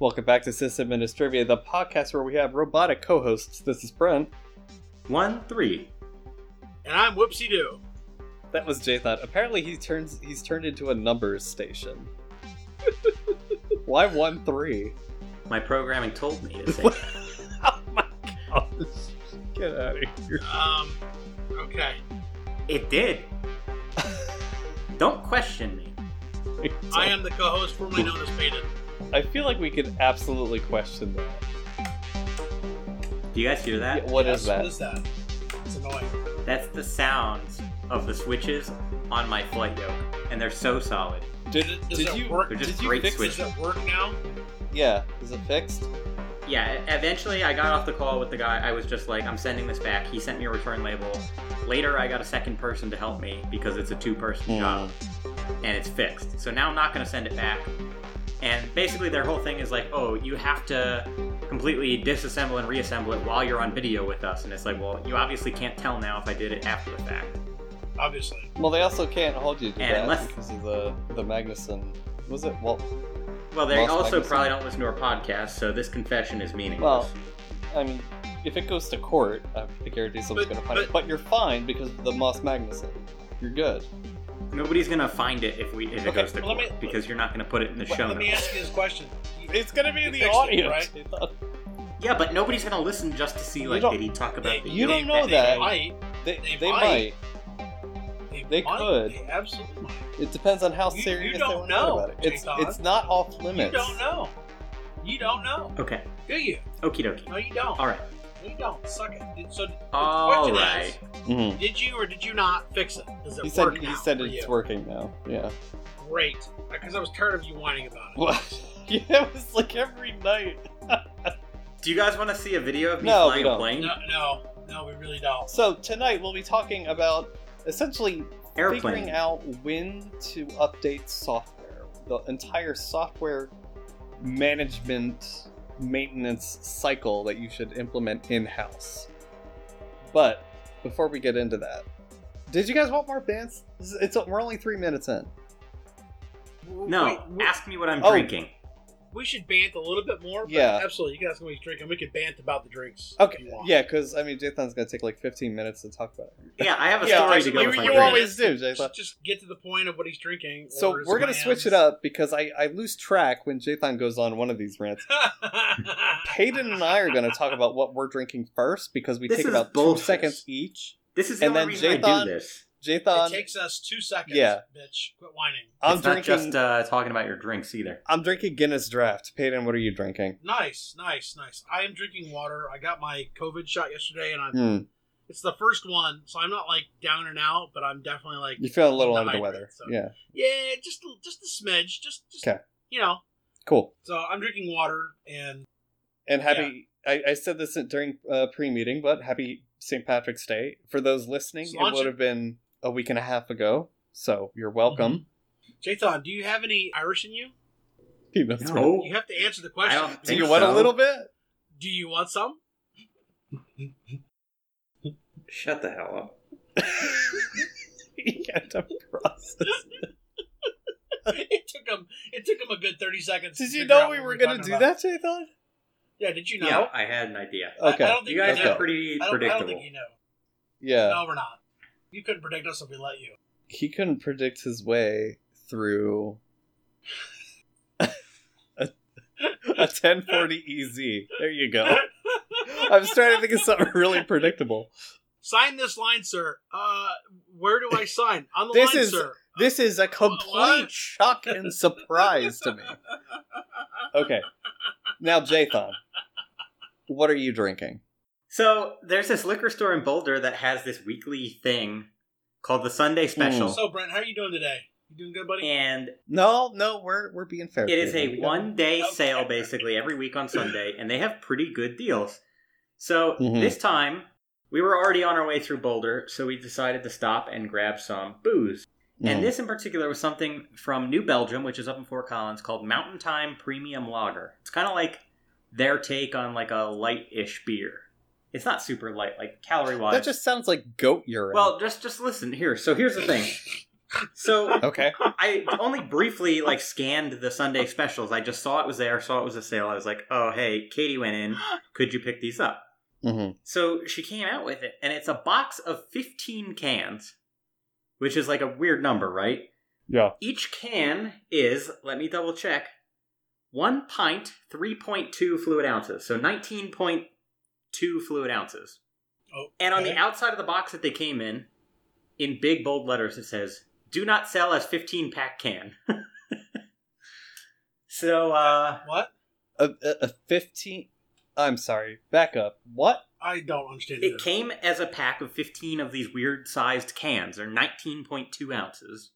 Welcome back to System Administrivia, the podcast where we have robotic co-hosts. This is Brent. One, three. And I'm Whoopsie Doo. That was Jathan. Apparently, he turns he's turned into a numbers station. Why one three? My programming told me to say that. oh my gosh! Get out of here! Um, okay. It did. Don't question me. I am the co-host formerly known as Peyton. I feel like we could absolutely question that. Do you guys hear that? Yeah, what Yes, is that? What is that? It's annoying. That's the sounds of the switches on my flight yoke, and they're so solid. Did, Does did it you work? They're just did you great fix Does it work now? Yeah, is it fixed? Yeah, eventually I got off the call with the guy. I was just like, I'm sending this back. He sent me a return label. Later, I got a second person to help me because it's a two person Hmm. job and it's fixed. So now I'm not going to send it back. And basically, their whole thing is like, oh, you have to completely disassemble and reassemble it while you're on video with us. And it's like, well, you obviously can't tell now if I did it after the fact. Obviously. Well, they also can't hold you to And that unless- because of the the Magnuson. Was it well? Well, they Lost also Magnuson. probably don't listen to our podcast, so this confession is meaningless. Well, I mean, if it goes to court, I guarantee someone's But- going to find it. but- But you're fine because of the Moss Magnuson. You're good. Nobody's gonna find it if we if it Okay, goes to well, let court me- because you're not gonna put it in the Let- show Let me notes. ask you this question. It's going to be in the fixed it, audio. right? Yeah, but nobody's gonna listen just to see like don't- did he talk about They- the You don't yoke know they that. Might. They, They they might. might. They, They might. could. They absolutely might. It depends on how You- you serious they don't want know, about it. It's Jay-Todd. it's not off limits. You limits. don't know. You don't know. Okay, Do you? okie dokie. No, you don't. All right, No, you don't. Suck it. Did- So the all question right. Mhm. is, did you or did you not fix it? Does it He said work he now said for it's you? working now. Yeah. Great. Because I was tired of you whining about it. What? yeah, it was like every night. Do you guys want to see a video of me No, we flying don't. a plane? No, no, no, we really don't. So tonight we'll be talking about essentially Airplane. figuring out when to update software. The entire software management maintenance cycle that you should implement in house. But before we get into that, did you guys want more bands? This is- It's we're only three minutes in. No, Wait, we, ask me what I'm Oh. drinking. We should bant a little bit more. but Yeah. absolutely. You can ask me what he's drinking. We could bant about the drinks. if Okay, you want. yeah, because I mean, Jathan's gonna take like 15 minutes to talk about it. Yeah, I have a Yeah, story to go you, with my you you drink. always do, Just, Jathan. just get to the point of what he's drinking. So we're gonna plans. switch it up because I, I lose track when Jathan goes on one of these rants. Hayden and I are going to talk about what we're drinking first because we This take about bullshit. two seconds each. This is the And only then reason I Jathan- do it takes us two seconds. Yeah. bitch. Quit whining. I'm it's not just uh, talking about your drinks either. I'm drinking Guinness Draft. Peyton, what are you drinking? Nice, nice, nice. I am drinking water. I got my COVID shot yesterday, and I Hmm. it's the first one, so I'm not like down and out, but I'm definitely like You feel a little under the weather. so- Yeah. yeah, just just a smidge, just just 'Kay. you know. Cool. So I'm drinking water, and And happy. I, I said this during uh, pre-meeting, but happy St. Patrick's Day for those listening. Just It would have been a week and a half ago, so you're welcome. Mm-hmm. Jathan, do you have any Irish in you? He knows No. what- You have to answer the I question. don't Do think you want a little bit? Do you want some? Shut the hell up. he had to process. it took him. It took him a good thirty seconds. Did you know we what were going going to to do that, Jathan? Yeah. Did you know? Yeah, I had an idea. Okay. I, don't think You guys know. are pretty I don't, I don't predictable. think you know. Yeah. No, we're not. You couldn't predict us if we let you. He couldn't predict his way through a, a 1040 EZ. There you go. I was trying to think of something really predictable. Sign this line, sir. Uh, where do I sign? On the This line, is- sir. This is a complete What? shock and surprise to me. Okay. Now, Jathan, what are you drinking? So there's this liquor store in Boulder that has this weekly thing called the Sunday Special, Mm. So, Brent, how are you doing today? You doing good, buddy? and No, no, we're we're being fair. it is a one day Okay. sale basically every week on Sunday, and they have pretty good deals. So Mhm. this time we were already on our way through Boulder, so we decided to stop and grab some booze. Mm. And this in particular was something from New Belgium, which is up in Fort Collins, called Mountain Time Premium Lager. It's kind of like their take on like a light-ish beer. It's not super light, like calorie wise. that just sounds like goat urine. Well, just just listen here. So here's the thing. So Okay. I only briefly like scanned the Sunday specials. I just saw it was there, saw it was a sale. I was like, "Oh, hey, Katie went in. Could you pick these up?" Mm-hmm. So she came out with it, and it's a box of 15 cans, which is like a weird number, right? Yeah. Each can is, let me double check, one pint, 3.2 fluid ounces. So 19.2 fluid ounces. Oh, And on the outside of the box that they came in, in big bold letters, it says, do not sell as 15 pack can. so, uh, What? A, a, a fifteen. I'm sorry. Back up. What? I don't understand it either. came as a pack of 15 of these weird sized cans. They're 19.2 ounces.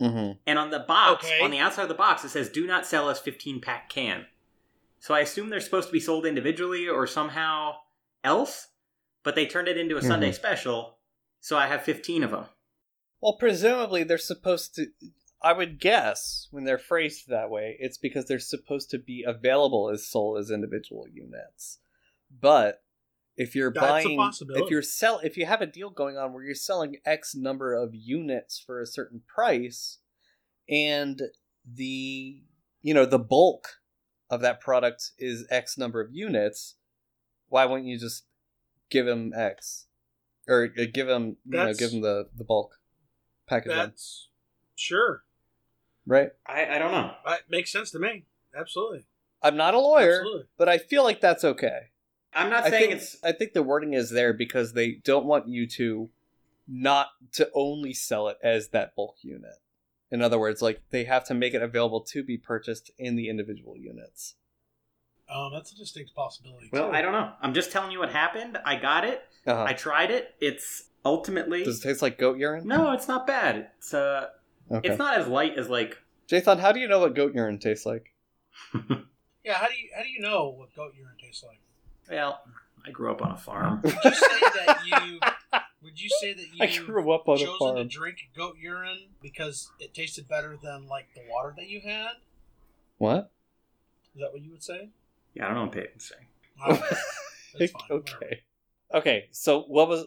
Mm-hmm. And on the box, Okay. on the outside of the box, it says "Do not sell as 15 pack can." So I assume they're supposed to be sold individually or somehow else, but they turned it into a Sunday Mhm. special, so I have 15 of them. Well, presumably they're supposed to. I would guess when they're phrased that way, it's because they're supposed to be available as sold as individual units. But if you're That's buying, if you're sell, if you have a deal going on where you're selling X number of units for a certain price, and the you know the bulk of that product is X number of units, why wouldn't you just give them X or uh, give them you know give them the the bulk package? That's sure. right? I, I don't know. It makes sense to me. Absolutely. I'm not a lawyer, Absolutely. but I feel like that's okay. I'm not I saying think it's I think the wording is there because they don't want you to not to only sell it as that bulk unit. In other words, like they have to make it available to be purchased in the individual units. Um, that's a distinct possibility. well, too. I don't know. I'm just telling you what happened. I got it. Uh-huh. I tried it. It's ultimately Does it taste like goat urine? no, it's not bad. It's uh, Okay. it's not as light as like. Jathan, how do you know what goat urine tastes like? Yeah. How do you how do you know what goat urine tastes like? well, I grew up on a farm. Would you say that you would you say that you I grew up on a chosen to drink goat urine because it tasted better than like the water that you had? What? Is that what you would say? yeah, I don't know what Peyton's saying. Alright, that's fine, whatever. okay. Okay, so what was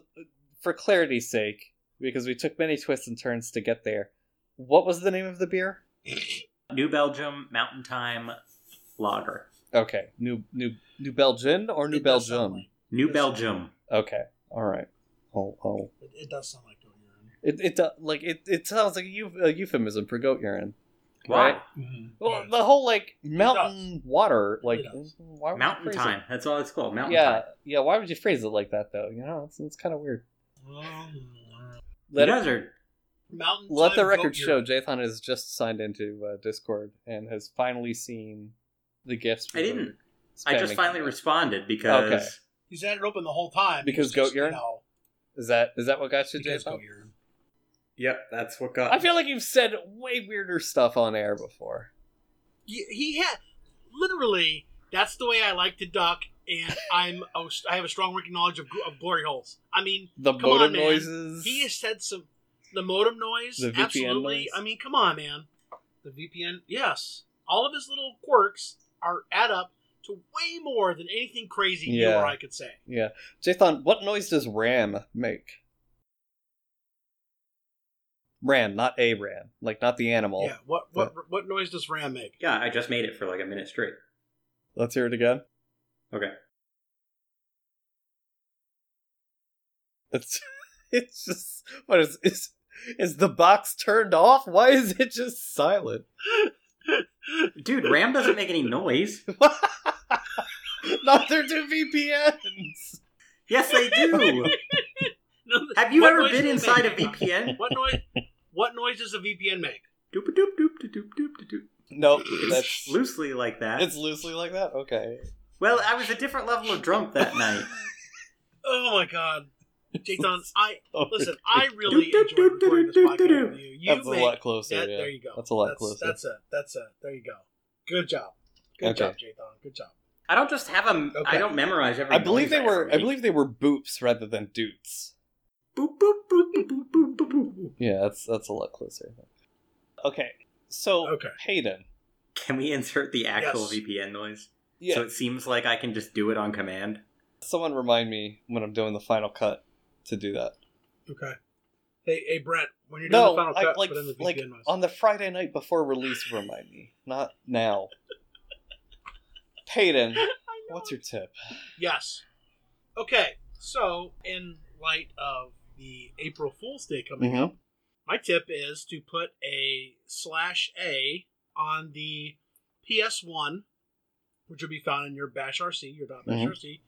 for clarity's sake, because we took many twists and turns to get there, what was the name of the beer? New Belgium Mountain Time Lager. Okay. New New New Belgian or New It does sound Belgium? New Belgium. Okay. All right. Oh, oh. it, it does sound like goat urine. It it do- like it, it sounds like a, euph- a euphemism for goat urine. Why? Right. Mm-hmm. Well, the whole like mountain water, like why would Mountain phrase it- Time. That's all it's called. Mountain Yeah, Time. yeah. Why would you phrase it like that though? You know, it's it's kind of weird. Mm-hmm. Let you it- guys are. Mountain let the record show urine. Jathan has just signed into uh, Discord and has finally seen the gifts. I didn't. I just finally him. responded because Okay. He's had it open the whole time Because goat just, you urine? know, Is that is that what got you, because Jathan? Yep, that's what got. I feel like you've said way weirder stuff on air before. He, he had literally. That's the way I like to duck, and I'm a- I have a strong working knowledge of, of glory holes. I mean, The Come modem on, noises. he has said some the modem noise. The VPN absolutely. noise? I mean, come on, man. The VPN. Yes, all of his little quirks are add up to way more than anything crazy you or I could say. Yeah, Jathan, what noise does RAM make? Ram, not a ram, like not the animal. Yeah. What what what noise does Ram make? Yeah, I just made it for like a minute straight. Let's hear it again. Okay. It's it's just what is is is the box turned off? Why is it just silent? Dude, Ram doesn't make any noise. Neither do VPNs. Yes, they do. No, Have you ever been does it inside a? VPN? What noise? What noise does a VPN make? Doop doop doop doop doop doop doop. No, It's that's loosely like that. it's loosely like that. Okay. Well, I was a different level of drunk that night. Oh my god, Jathan! I Oh, listen. I really enjoyed recording this podcast with you. You That's a lot closer. that. yeah. There you go. That's a lot that's, closer. That's it. That's it. There you go. Good job. Good Okay. job, Jathan. Good job. I don't just have them. I don't memorize every. I believe noise they were. ever I believe they were boops rather than doots. Boop boop boop boop boop boop boop. boop. Yeah, that's that's a lot closer. Okay, so Okay. Hayden. Can we insert the actual Yes. VPN noise? Yeah, So it seems like I can just do it on command. someone remind me when I'm doing the final cut to do that. Okay. Hey, hey, Brent, when you're doing No, the final I, cut, like put in the like VPN noise. on the Friday night before release. Remind me, not now. Peyton, what's your tip? Yes. Okay, so in light of the April Fool's Day coming Mhm. up, my tip is to put a slash A on the PS1, which will be found in your bash RC, your dot bash Mhm. RC,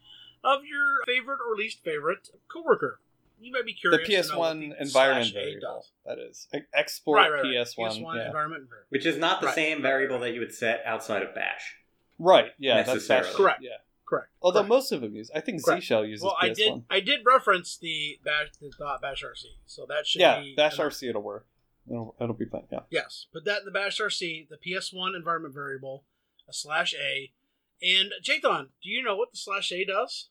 of your favorite or least favorite coworker. You might be The curious. to know what PS1 the environment slash A variable. does. That is export Right, right, right. PS1. PS1 yeah. environment variable. Which is not the Right. same variable that you would set outside of Bash. Right. Yeah. That's Necessarily. bash. Correct. Yeah. Correct. Although correct. most of them use. I think Correct. Z Shell uses well, I PS1. did. I did reference the bash the dot bash RC, so that should yeah. be Bash enough. RC it'll work. It'll, it'll be fine. Yeah. Yes, put that in the bash RC, the PS1 environment variable, a slash A. And Jathan, do you know what the slash A does?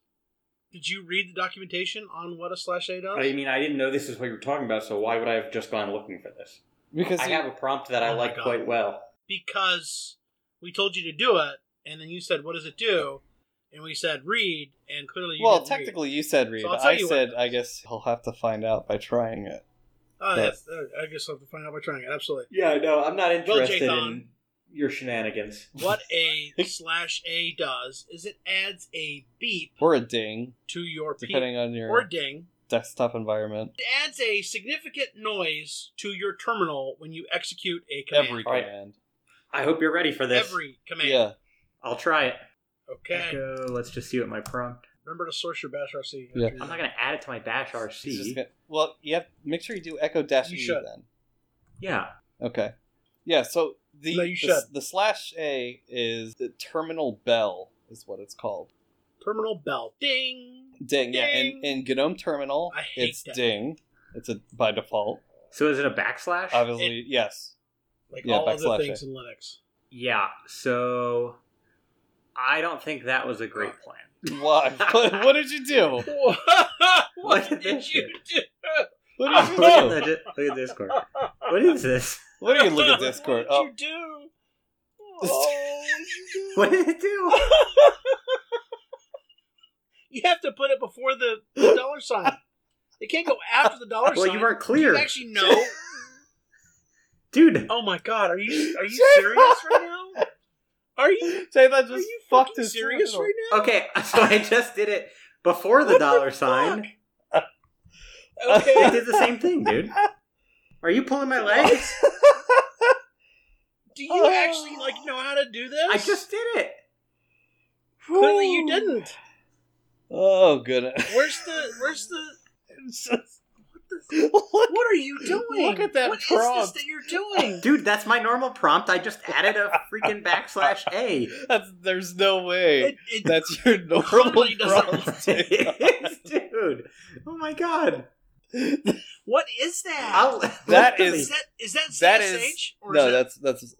Did you read the documentation on what a slash A does? I mean, I didn't know this is what you were talking about, so why would I have just gone looking for this? Because I you- have a prompt that I Oh my like God. quite well. Because we told you to do it, and then you said, "What does it do?" And we said, "Read," and clearly you well, didn't read. technically you said read. So I'll said, "I guess he'll have to find out by trying it. Oh, but- yes, uh, I guess I'll have to find out by trying it. Absolutely. Yeah, no, I'm not Well, interested Jathan. in your shenanigans. What a slash A does is it adds a beep Or a ding, to your P- depending on your or ding desktop environment. It adds a significant noise to your terminal when you execute a command. Every command. I hope you're ready for this. Every command. Yeah. I'll try it. Okay. Echo, let's just see what my prompt. Remember to source your bash RC. Yeah. I'm not going to add it to my Bash RC. gonna- well, you have make sure you do echo dash You e should. then. Yeah. Okay. Yeah, so the No, you the, should. the slash A is the terminal bell is what it's called. Terminal bell. Ding. Ding, yeah. In, in GNOME terminal, it's that. ding. It's a by default. So is it a backslash? Obviously, yes. Like Yeah, all other backslash things A. in Linux. yeah. So I don't think that was a great plan. Why? what, what did you do? what Look at did this you do? What oh, did look, you at do? the, di- look at Discord. What is this? What do you look at Discord? Oh. Oh, what did you do? Oh, What did it do? you have to put it before the, the dollar sign. It can't go after the dollar Well, sign. you weren't clear. You actually know. Dude, Oh my god, are you are you serious right now? Are you say that are just you fucked fucking his serious right now? okay, so I just did it before the What dollar fuck? sign. It Okay. did the same thing, dude. Are you pulling my legs? Do you actually like know how to do this? I just did it. clearly you didn't. Oh goodness. Where's the where's the Look- what are you doing? Look at that What is prompt. this that you're doing? Dude, that's my normal prompt. I just added a freaking backslash A. That's, there's no way. It, it, That's your normal prompt. Dude. Oh my god. what is that? I'll, That literally. is that is that CSH That is or no. is That's that's.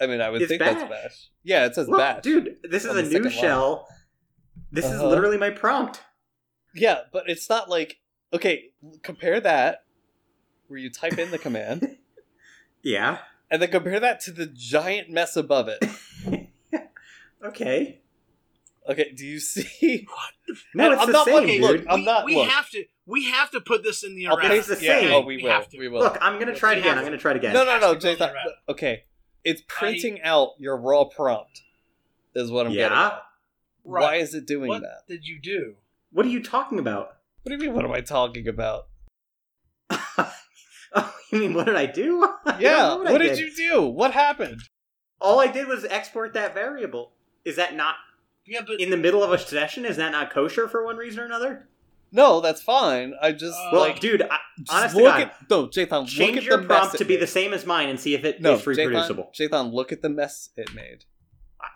I mean, I would It's think that's Bash. bash. Yeah, it says Look, bash. dude, this is a new second line. shell. This is Uh-huh. literally my prompt. Yeah, but it's not like okay. Compare that where you type in the command, Yeah. and then compare that to the giant mess above it. Okay. Okay, do you see? No, And it's I'm the not same, looking- dude. look, I'm we, not- we look. have to we have to put this in the I'll place the yeah, same. Oh, we, we will. We will. Look, I'm gonna try it again. I'm gonna try it again. no, no, no, Has to go Jathan. Okay, it's printing out your raw prompt. Is what I'm getting. Yeah? At. Why is it doing What that? did you do? What are you talking about? What do you mean? What am I talking about? oh, you mean what did I do? I Yeah. know What, I did you do? What happened? All I did was export that variable. Is that not Yeah, but in the middle of a session? Is that not kosher for one reason or another? No, that's fine. I just Uh, Well, like dude, I, just honest look God, at no, Jathan. Look change at your the prompt to be made. the same as mine and see if it is No, reproducible. Jathan, Jathan, look at the mess it made.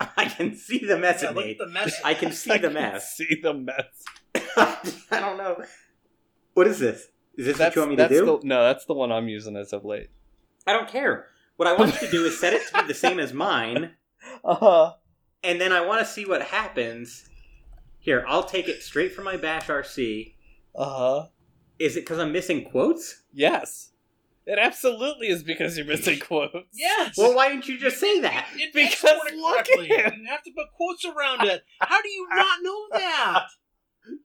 I can see the mess yeah, it look made. at the mess. I can see I the can mess. See the mess. I don't know. What is this? Is this That's, what you want me to do? The, no, that's the one I'm using as of late. I don't care. What I want you to do is set it to be the same as mine, Uh huh. and then I want to see what happens. Here, I'll take it straight from my Bash RC. Uh huh. Is it because I'm missing quotes? Yes. It absolutely is because you're missing quotes. yes. Well, why didn't you just say that? It, it Because exported look at correctly. him. You have to put quotes around it. How do you not know that?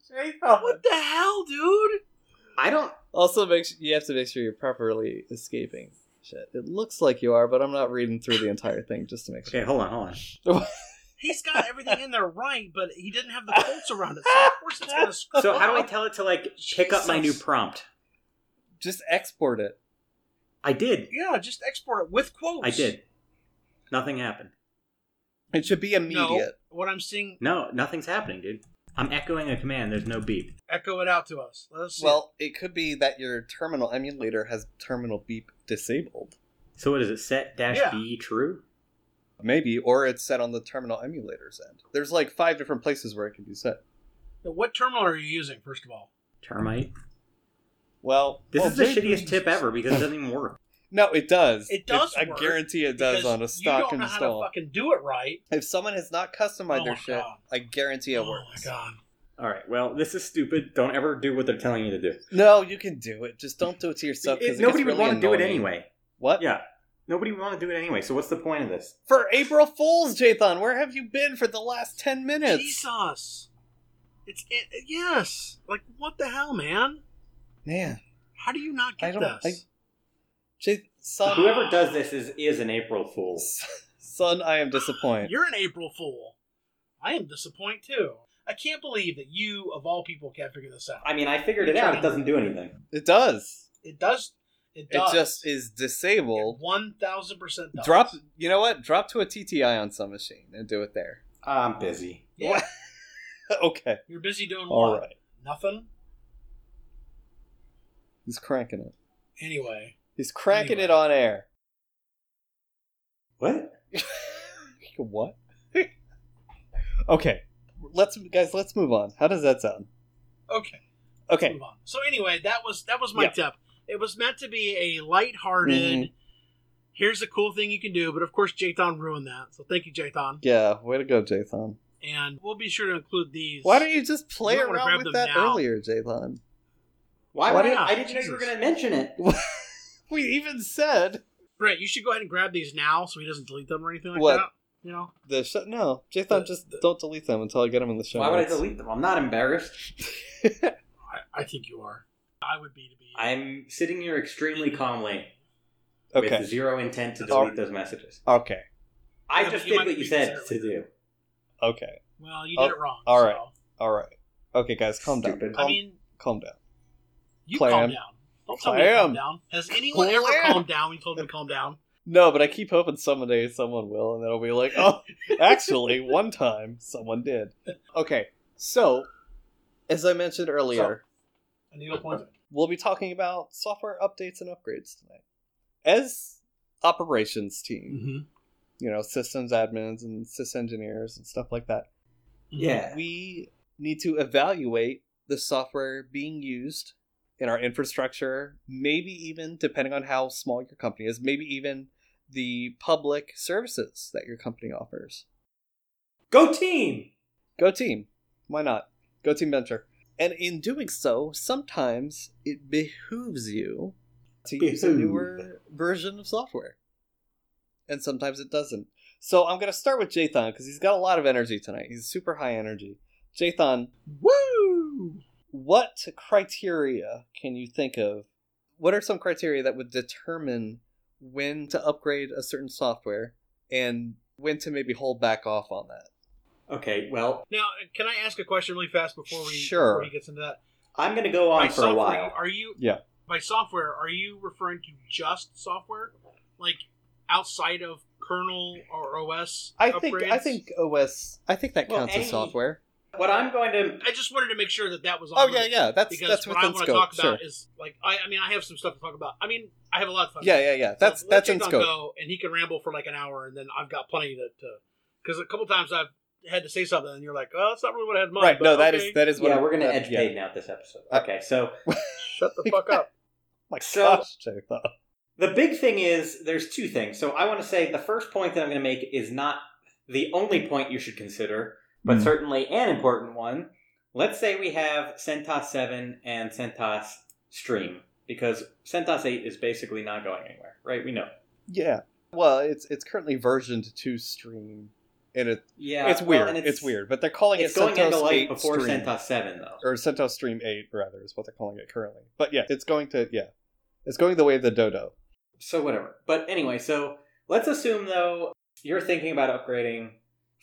Jathan. What the hell, dude? I don't. Also, make sure, you have to make sure you're properly escaping shit. It looks like you are, but I'm not reading through the entire thing just to make sure. Okay, hold on, hold on. He's got everything in there right, but he didn't have the quotes around it, so of course it's gonna screw So how do I tell it to like pick up my new prompt? Just export it. I did. Yeah, just export it with quotes. I did. Nothing happened. It should be No, immediate. what I'm seeing, No, nothing's happening, dude. I'm echoing a command. There's no beep. echo it out to us. Let us see. Well, it could be that your terminal emulator has terminal beep disabled. So what is it? Set dash Yeah. b true. Maybe, or it's set on the terminal emulator's end. There's like five different places where it can be set. Now, what terminal are you using, first of all? Termite. Well, This well, is the maybe- shittiest tip ever because it doesn't even work. No, it does. It does I work, guarantee it does on a stock You don't know install. how to fucking do it right. If someone has not customized Oh their shit, God. I guarantee it oh works. Oh my god. All right. Well, this is stupid. Don't ever do what they're telling you to do. No, you can do it. Just don't do it to yourself. It- 'cause it nobody would really want to do it anyway. What? Yeah. Nobody would want to do it anyway. So what's the point of this? For April Fools, Jathan, where have you been for the last ten minutes? Jesus. It's it, yes. Like what the hell, man? Man, How do you not I get don't. this? I, J- son, Whoever does this is is an April Fool. son, I am disappointed. You're an April Fool. I am disappointed too. I can't believe that you, of all people, can't figure this out. I mean, I figured it out. It doesn't do anything. It does. It does. It It does. just is disabled. One thousand percent. Drop. You know what? Drop to a TTY on some machine and do it there. I'm busy. Yeah. okay. You're busy doing All what? right. Nothing. He's cranking it. Anyway, He's cranking Anyway. it on air. What? what? okay. Let's guys. Let's move on. How does that sound? okay. let's Okay. Move on. So anyway, that was that was my Yeah. tip. It was meant to be a lighthearted. Mhm. Here's a cool thing you can do, but of course, Jathan ruined that. So thank you, Jathan. Yeah. Way to go, Jathan. And we'll be sure to include these. Why don't you just play You might wanna around with that now. earlier, Jathan? Why Why would did- I? I didn't know you were going to mention it. we even said Brent, you should go ahead and grab these now, so he doesn't delete them or anything like What? that. You know, the sh- no, Jathan. The- just the- don't delete them until I get them in the show. Why would I notes. delete them? I'm not embarrassed. I, I think you are. I would be to be. I'm sitting here extremely calmly okay. with zero intent to All- delete those messages. Okay. I Yeah, just but you did might what you be said to later. do. Okay. well, you Oh, did it wrong. all right. so- All right. Okay, guys, calm down. Stupid. Calm, I mean, calm down. you Clam. calm down. Don't tell me to calm down. Has anyone ever Clam. calmed down when you told me to calm down? No, but I keep hoping someday someone will, and then I'll be like, oh, actually, one time someone did. Okay, so as I mentioned earlier, A needle pointer. we'll be talking about software updates and upgrades tonight. As operations team, Mm-hmm. you know, systems admins and sys engineers and stuff like that, Yeah. we need to evaluate the software being used in our infrastructure, maybe even, depending on how small your company is, maybe even the public services that your company offers. Go team! Go team. Why not? Go team venture. And in doing so, sometimes it behooves you to use a newer version of software. And sometimes it doesn't. So I'm going to start with Jathan because he's got a lot of energy tonight. He's super high energy. Jathan, Woo! What criteria can you think of? What are some criteria that would determine when to upgrade a certain software and when to maybe hold back off on that? Okay, well, Now, uh, can I ask a question really fast before we Sure. before he gets into that? I'm going to go on By for a software, while. Are you Yeah. by software? Are you referring to just software, like outside of kernel or OS? I think I think OS I think that Well, counts any- as software. What I'm going to. I just wanted to make sure that that was. On Oh yeah, yeah. That's Because that's what I within want to scope. talk Sure. about is like I, I mean I have some stuff to talk about. I mean I have a lot of fun. Yeah, yeah, yeah. That's So that's let in scope. Go, and he can ramble for like an hour, and then I've got plenty to. Because a couple times I've had to say something, and you're like, "Oh, that's not really what I had in mind." Right. but No, that okay. is that is what. Yeah, I'm- we're going to that- edge yeah. Peyton out this episode. Uh, Okay, so Shut the fuck up. My So- gosh, Jathan. the big thing is there's two things. So I want to say the first point that I'm going to make is not the only point you should consider, but Mm. certainly an important one. Let's say we have CentOS 7 and CentOS Stream, because CentOS 8 is basically not going anywhere, right? We know. Yeah. Well, it's it's currently versioned to stream. and it Yeah, it's well, weird. and it's, weird, but they're calling It's it going CentOS into life 8 before Stream. CentOS 7, though. or CentOS Stream 8 rather is what they're calling it currently. But yeah, it's going to yeah. It's going the way of the dodo. So whatever. But anyway, so let's assume though you're thinking about upgrading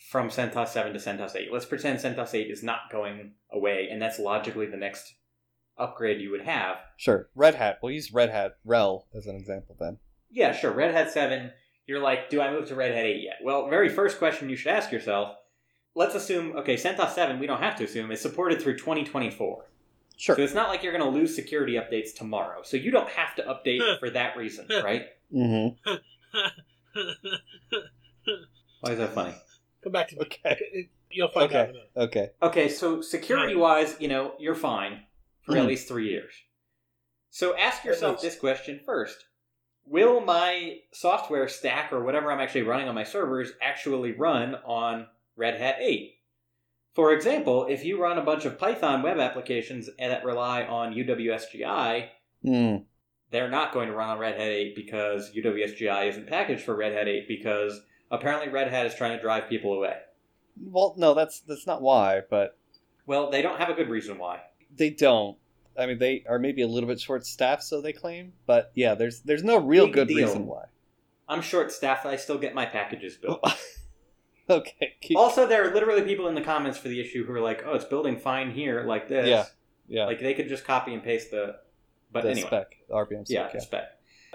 from CentOS 7 to CentOS 8. Let's pretend CentOS 8 is not going away, and that's logically the next upgrade you would have. Sure. Red Hat. We'll use Red Hat RHEL as an example then. Yeah, sure. Red Hat 7, you're like, do I move to Red Hat 8 yet? Well, very first question you should ask yourself let's assume, okay, CentOS 7, we don't have to assume, is supported through 2024. Sure. So it's not like you're going to lose security updates tomorrow. So you don't have to update for that reason, right? mm-hmm. Why is that funny? Come back to me. Okay. You'll find Okay. out in a minute. Okay. Okay, so security wise, you know, you're fine for at Mhm. least three years. So ask yourself this question first Will my software stack or whatever I'm actually running on my servers actually run on Red Hat 8? For example, if you run a bunch of Python web applications that rely on UWSGI, Mm. they're not going to run on Red Hat 8 because UWSGI isn't packaged for Red Hat 8 because apparently Red Hat is trying to drive people away. Well, no, that's that's not why, but Well, they don't have a good reason why. they don't. I mean, they are maybe a little bit short staffed, so they claim. But yeah, there's there's no real Big good deal. reason why. I'm short staffed, I still get my packages built. okay. Keep, also, there are literally people in the comments for the issue who are like, "Oh, it's building fine here, like this." Yeah, yeah. Like they could just copy and paste the. But the anyway, spec, RPM spec. yeah, Yeah, the spec.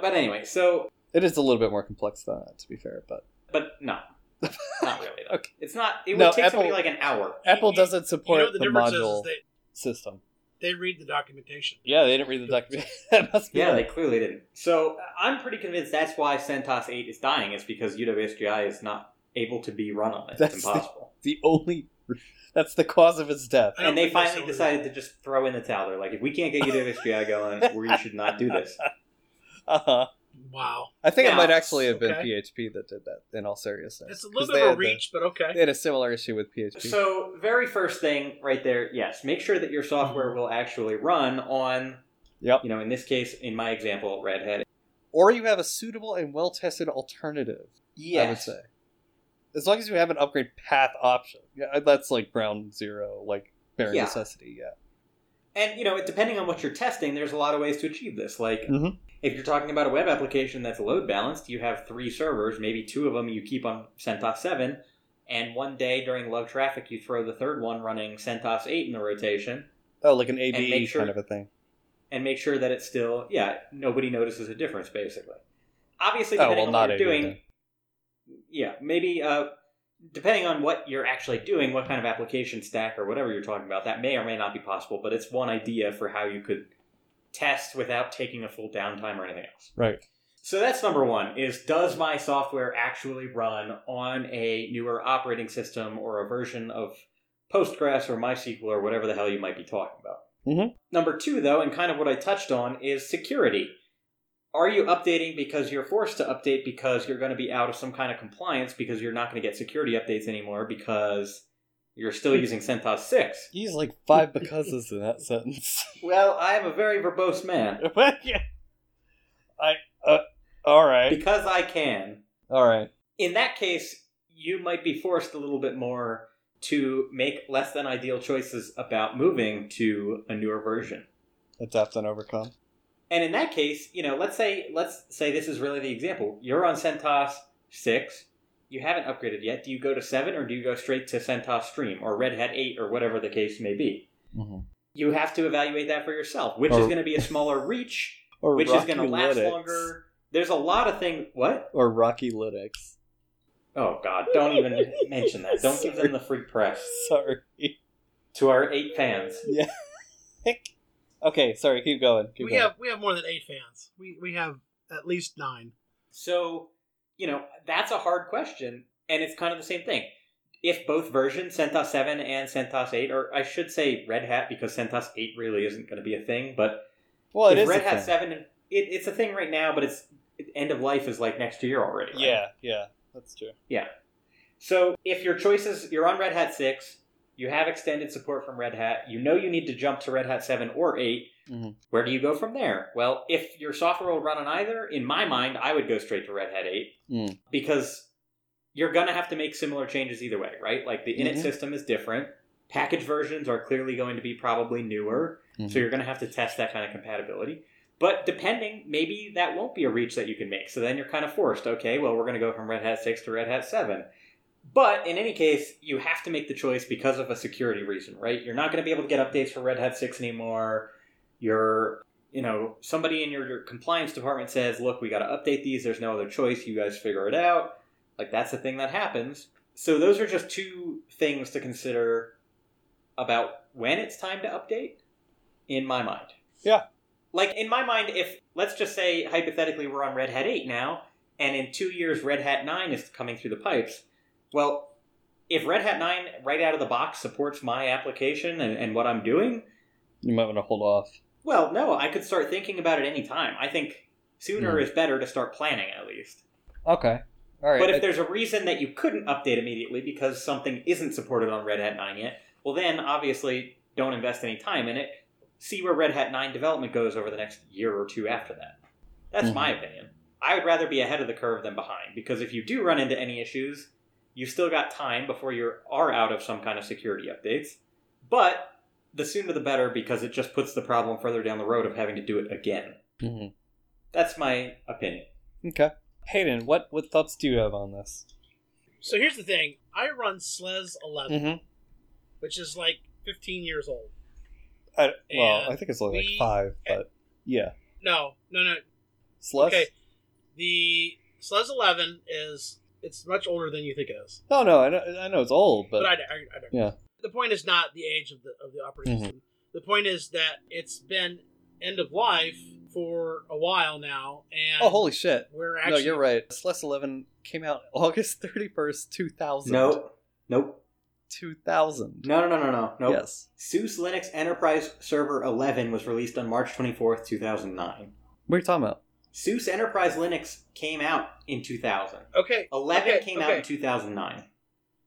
But anyway, so It is a little bit more complex than that, to be fair. But but no, not really. Though. Okay. It's not. It would No, take somebody Apple- like an hour. Apple you- doesn't You support know what the, the difference is, module is they, system. they read the documentation. Yeah, they didn't read the document. that must be Yeah, it. they clearly didn't. So I'm pretty convinced that's why CentOS 8 is dying. Is because UWSGI is not able to be run on it. That's it's the- impossible. the only. That's the cause of its death. I don't And they think that's finally so decided to just throw in the towel. They're like, if we can't get UWSGI going, we should not do this. Uh huh. Wow, I think it might actually have been okay. PHP that did that. In all seriousness, it's a little bit of a had the- reach, but okay. They had a similar issue with PHP. So, very first thing right there, yes, make sure that your software will actually run on, Yep. you know, in this case, in my example, Red Hat. or you have a suitable and well-tested alternative. Yeah. I would say, as long as you have an upgrade path option. Yeah, that's like ground zero, like bare Yeah. necessity. Yeah. And, you know, depending on what you're testing, there's a lot of ways to achieve this. Like, Mhm. If you're talking about a web application that's load balanced, you have three servers, maybe two of them you keep on CentOS 7, and one day during low traffic, you throw the third one running CentOS 8 in the rotation, Oh, like an And A/B sure- kind of a thing. and make sure that it's still, yeah, nobody notices a difference, basically. Obviously, Oh depending well, on not what you're doing, yeah, maybe uh, depending on what you're actually doing, what kind of application stack or whatever you're talking about, that may or may not be possible. But it's one idea for how you could test without taking a full downtime or anything else. Right. So that's number one: is does my software actually run on a newer operating system or a version of Postgres or MySQL or whatever the hell you might be talking about? Mhm. Number two, though, and kind of what I touched on, is security. Are you updating because you're forced to update because you're going to be out of some kind of compliance because you're not going to get security updates anymore because you're still using CentOS 6? Use like five becauses in that sentence. Well, I am a very verbose man. yeah. I. Uh, all right. Because I can. All right. In that case, you might be forced a little bit more to make less than ideal choices about moving to a newer version. Adapt and overcome. And in that case, you know, let's say let's say this is really the example. You're on CentOS six. You haven't upgraded yet. Do you go to seven or do you go straight to CentOS Stream or Red Hat eight or whatever the case may be? Mm-hmm. You have to evaluate that for yourself. Which Or- is going to be a smaller reach? Or which Rocky is going to last Linux. longer? There's a lot of things. What? Or Rocky Linux. Oh God! Don't even mention that. Don't give them the free press Sorry. to our eight fans. Yeah. okay, sorry. Keep going. Keep we going. have we have more than eight fans. We we have at least nine. So, you know, that's a hard question, and it's kind of the same thing. If both versions, CentOS 7 and CentOS 8, or I should say Red Hat, because CentOS 8 really isn't going to be a thing, but well, it is Red Hat thing. 7, it, it's a thing right now, but its end of life is like next year already. right? Yeah, yeah, that's true. Yeah. So if your choices, you're on Red Hat 6, you have extended support from Red Hat, you know you need to jump to Red Hat 7 or 8, Mm-hmm. where do you go from there? Well, if your software will run on either, in my mind, I would go straight to Red Hat 8 Mm. because you're going to have to make similar changes either way, right? Like the init Mhm. system is different. Package versions are clearly going to be probably newer, Mm-hmm. so you're going to have to test that kind of compatibility. But depending, maybe that won't be a reach that you can make. So then you're kind of forced. Okay, well, we're going to go from Red Hat 6 to Red Hat 7. But in any case, you have to make the choice because of a security reason, right? You're not going to be able to get updates for Red Hat 6 anymore. You're, you know, somebody in your, your compliance department says, look, we got to update these. There's no other choice. You guys figure it out. Like, that's the thing that happens. So those are just two things to consider about when it's time to update, in my mind. Yeah. Like, in my mind, if, let's just say, hypothetically, we're on Red Hat 8 now, and in two years, Red Hat 9 is coming through the pipes. Well, if Red Hat 9 right out of the box supports my application and, and what I'm doing, You might want to hold off. well, no, I could start thinking about it any time. I think sooner Hmm. is better to start planning at least. Okay. All right. But if I- there's a reason that you couldn't update immediately because something isn't supported on Red Hat 9 yet, well, then obviously don't invest any time in it. See where Red Hat 9 development goes over the next year or two after that. That's Mhm. my opinion. I would rather be ahead of the curve than behind because if you do run into any issues, you've still got time before you are out of some kind of security updates. But the sooner the better because it just puts the problem further down the road of having to do it again. Mhm. That's my opinion. Okay. Hayden, what what thoughts do you have on this? So here's the thing: I run SLES 11, Mm-hmm. which is like 15 years old. I, well, And I think it's only we- like five, but yeah. No, no, no. Celeste? Okay, the SLES 11 is it's much older than you think it is. No, no, I know, I know it's old, but, But, I, I, I don't. yeah. The point is not the age of the of the operating Mhm. system. The point is that it's been end of life for a while now, and oh, holy shit! we're actually no, you're right. Celeste Eleven came out August thirty first, two thousand. Nope. Nope. two thousand. No, no, no, no, no. Nope. Yes. SUSE Linux Enterprise Server 11 was released on March 24th, 2009. What are you talking about? SUSE Enterprise Linux came out in 2000. okay. 11 Okay, came out in 2009.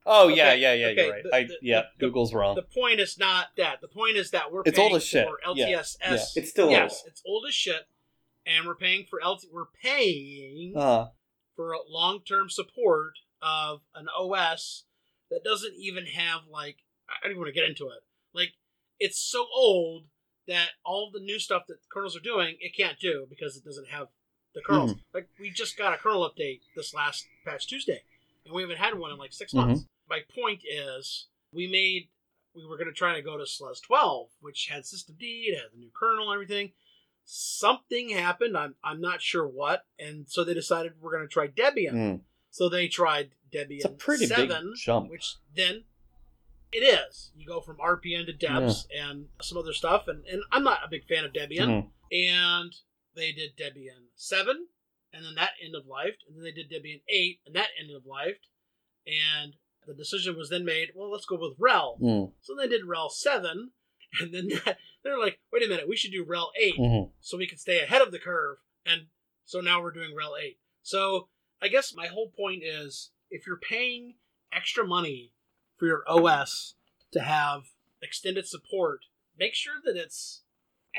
Oh yeah, Okay, yeah, yeah. okay, You're right. the- I the- yeah. the- Google's wrong. The point is not that. The point is that we're It's paying old as shit. for Yeah, LTSS. yeah. It's still yes, old. it's old as shit, and we're paying for LT. We're paying uh, for long term support of an OS that doesn't even have like I don't even want to get into it. Like it's so old that all the new stuff that kernels are doing it can't do because it doesn't have the kernels. Like we just got a kernel update this last patch Tuesday, and we haven't had one in like 6 months. My point is, we made we were going to try to go to SLES 12, which had systemd, it had the new kernel and everything. Something happened. I'm I'm not sure what, and so they decided we're going to try Debian. mm. So they tried Debian It's a pretty big jump. which then it is. You go from RPM to Debs and some other stuff, and, and I'm not a big fan of Debian. Mhm. And they did Debian 7, and then that end of life, and then they did Debian 8, and that ended of life. And the decision was then made, well, let's go with RHEL. Mm. So they did RHEL 7, and then they're like, wait a minute, we should do RHEL 8 Mhm. so we can stay ahead of the curve. And so now we're doing RHEL 8. So I guess my whole point is if you're paying extra money for your OS to have extended support, make sure that it's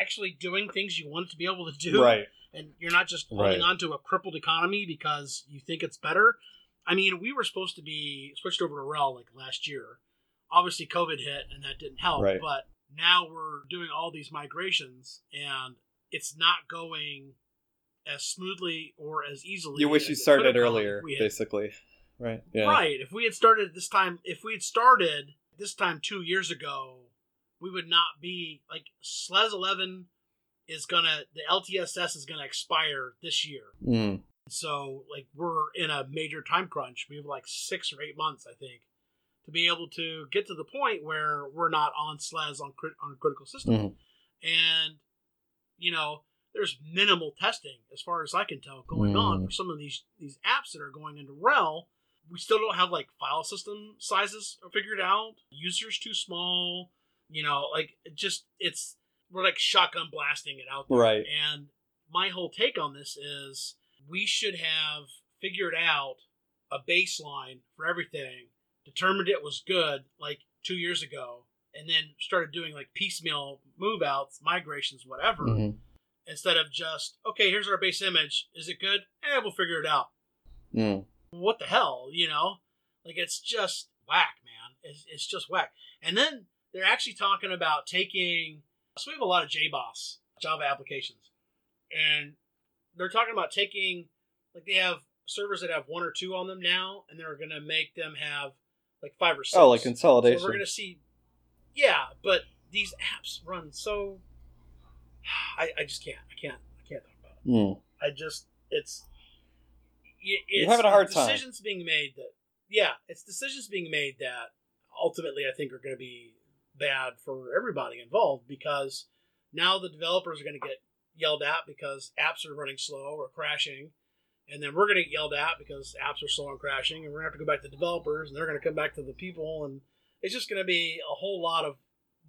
actually doing things you want it to be able to do. Right. And you're not just holding Right. on to a crippled economy because you think it's better. I mean, we were supposed to be switched over to RHEL like last year. Obviously, COVID hit and that didn't help. Right. But now we're doing all these migrations and it's not going as smoothly or as easily. You wish you started earlier, had- basically. Right. Yeah. Right. If we had started this time, if we had started this time two years ago, we would not be like SLES 11 is gonna the LTSS is gonna expire this year. Mm. So like we're in a major time crunch. We have like six or eight months, I think, to be able to get to the point where we're not on SLES on crit- on a critical system. Mhm. And you know, there's minimal testing as far as I can tell going on Mm. for some of these these apps that are going into RHEL. We still don't have like file system sizes figured out. Users too small. You know, like it just it's we're like shotgun blasting it out there. Right. And my whole take on this is we should have figured out a baseline for everything, determined it was good like two years ago, and then started doing like piecemeal move outs, migrations, whatever, Mhm. instead of just, okay, here's our base image. Is it good? Eh, we'll figure it out. Mm. what the hell, you know? Like it's just whack, man. It's, it's just whack. And then they're actually talking about taking. So we have a lot of JBoss Java applications, and they're talking about taking like they have servers that have one or two on them now, and they're going to make them have like five or six. Oh, like consolidation. So we're going to see. Yeah, but these apps run so. I, I just can't. I can't. I can't talk about it. Mm. I just it's. It's You're having a hard time. Decisions being made that yeah, it's decisions being made that ultimately I think are going to be bad for everybody involved because now the developers are going to get yelled at because apps are running slow or crashing, and then we're going to get yelled at because apps are slow and crashing, and we're going to have to go back to developers, and they're going to come back to the people, and it's just going to be a whole lot of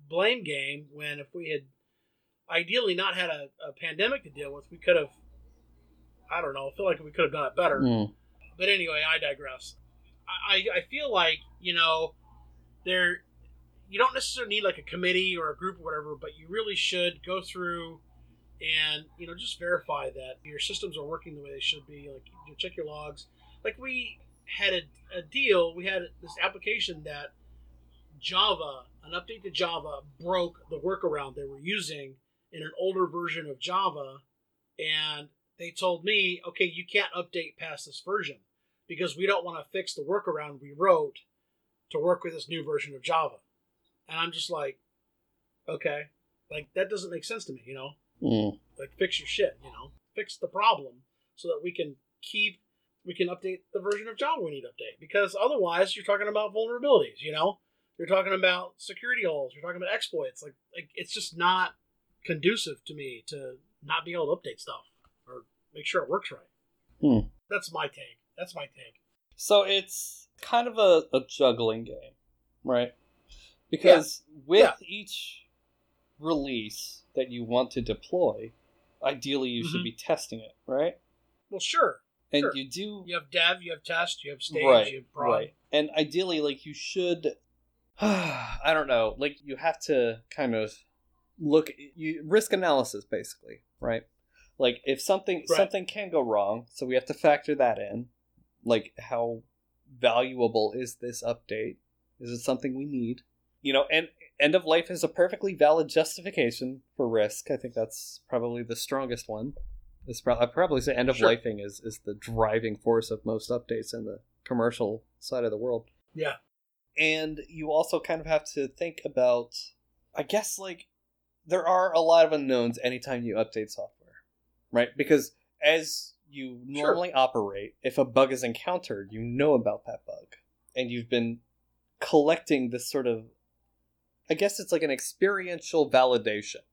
blame game. When if we had ideally not had a, a pandemic to deal with, we could have. I don't know. I feel like we could have done it better. Mm. But anyway, I digress. I, I feel like you know there you don't necessarily need like a committee or a group or whatever, but you really should go through and you know just verify that your systems are working the way they should be. Like you check your logs. Like we had a, a deal. We had this application that Java, an update to Java, broke the workaround they were using in an older version of Java, and they told me, okay, you can't update past this version because we don't want to fix the workaround we wrote to work with this new version of Java. And I'm just like, okay, like that doesn't make sense to me, you know? Mm. Like fix your shit, you know? Fix the problem so that we can keep we can update the version of Java we need to update. Because otherwise you're talking about vulnerabilities, you know? You're talking about security holes, you're talking about exploits. Like like it's just not conducive to me to not be able to update stuff or make sure it works right. Hmm. That's my take. That's my take. So it's kind of a, a juggling game, right? Because with Yeah. each release that you want to deploy, ideally you should Mhm. be testing it, right? Well, sure. And Sure. you do You have dev, you have test, you have stage, right, you have prod. right. And ideally, like you should, I don't know, like you have to kind of look you risk analysis basically, right? Like if something Right. something can go wrong, so we have to factor that in. Like how valuable is this update? Is it something we need? You know, and end of life is a perfectly valid justification for risk. I think that's probably the strongest one. It's pro- I'd probably say end of Sure. lifing is, is the driving force of most updates in the commercial side of the world. Yeah. And you also kind of have to think about, I guess, like, there are a lot of unknowns anytime you update software, right? Because as you Sure. normally operate, if a bug is encountered, you know about that bug. And you've been collecting this sort of, I guess it's like an experiential validation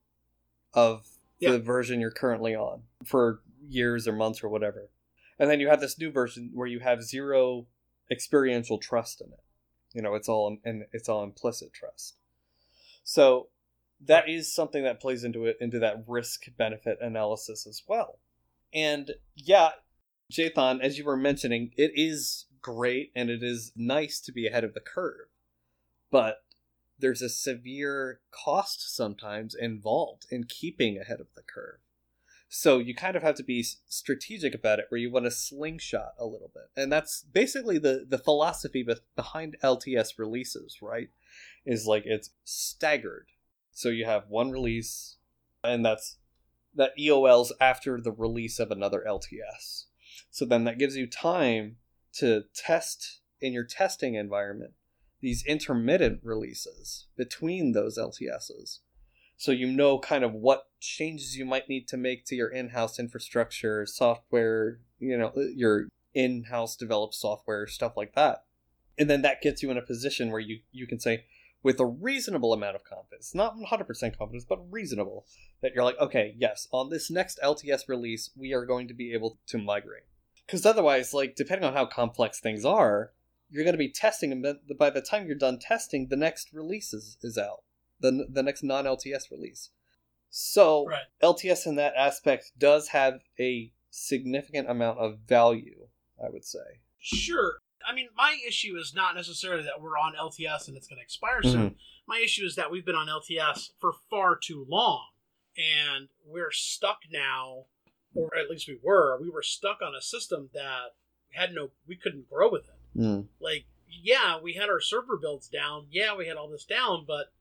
of Yeah. the version you're currently on for years or months or whatever. And then you have this new version where you have zero experiential trust in it. You know, it's all and it's all implicit trust. So that is something that plays into it into that risk benefit analysis as well. And yeah, Jathan, as you were mentioning, it is great and it is nice to be ahead of the curve. But there's a severe cost sometimes involved in keeping ahead of the curve. So you kind of have to be strategic about it, where you want to slingshot a little bit, and that's basically the the philosophy behind LTS releases, right? Is like it's staggered, so you have one release, and that's that EOLs after the release of another LTS. So then that gives you time to test in your testing environment these intermittent releases between those LTSs. So you know kind of what changes you might need to make to your in-house infrastructure, software, you know, uh, your in-house developed software, stuff like that. And then that gets you in a position where you you can say with a reasonable amount of confidence, not 100% confidence, but reasonable, that you're like, okay, yes, on this next LTS release, we are going to be able to migrate. Because otherwise, like, depending on how complex things are, you're going to be testing them. but By the time you're done testing, the next release is, is out, the, the next non LTS release. So, Right. LTS in that aspect does have a significant amount of value, I would say. Sure. I mean, my issue is not necessarily that we're on LTS and it's going to expire Mm-hmm. soon. My issue is that we've been on LTS for far too long, and we're stuck now, or at least we were. We were stuck on a system that had no we couldn't grow with it. Mm. Like yeah, we had our server builds down. Yeah, we had all this down, but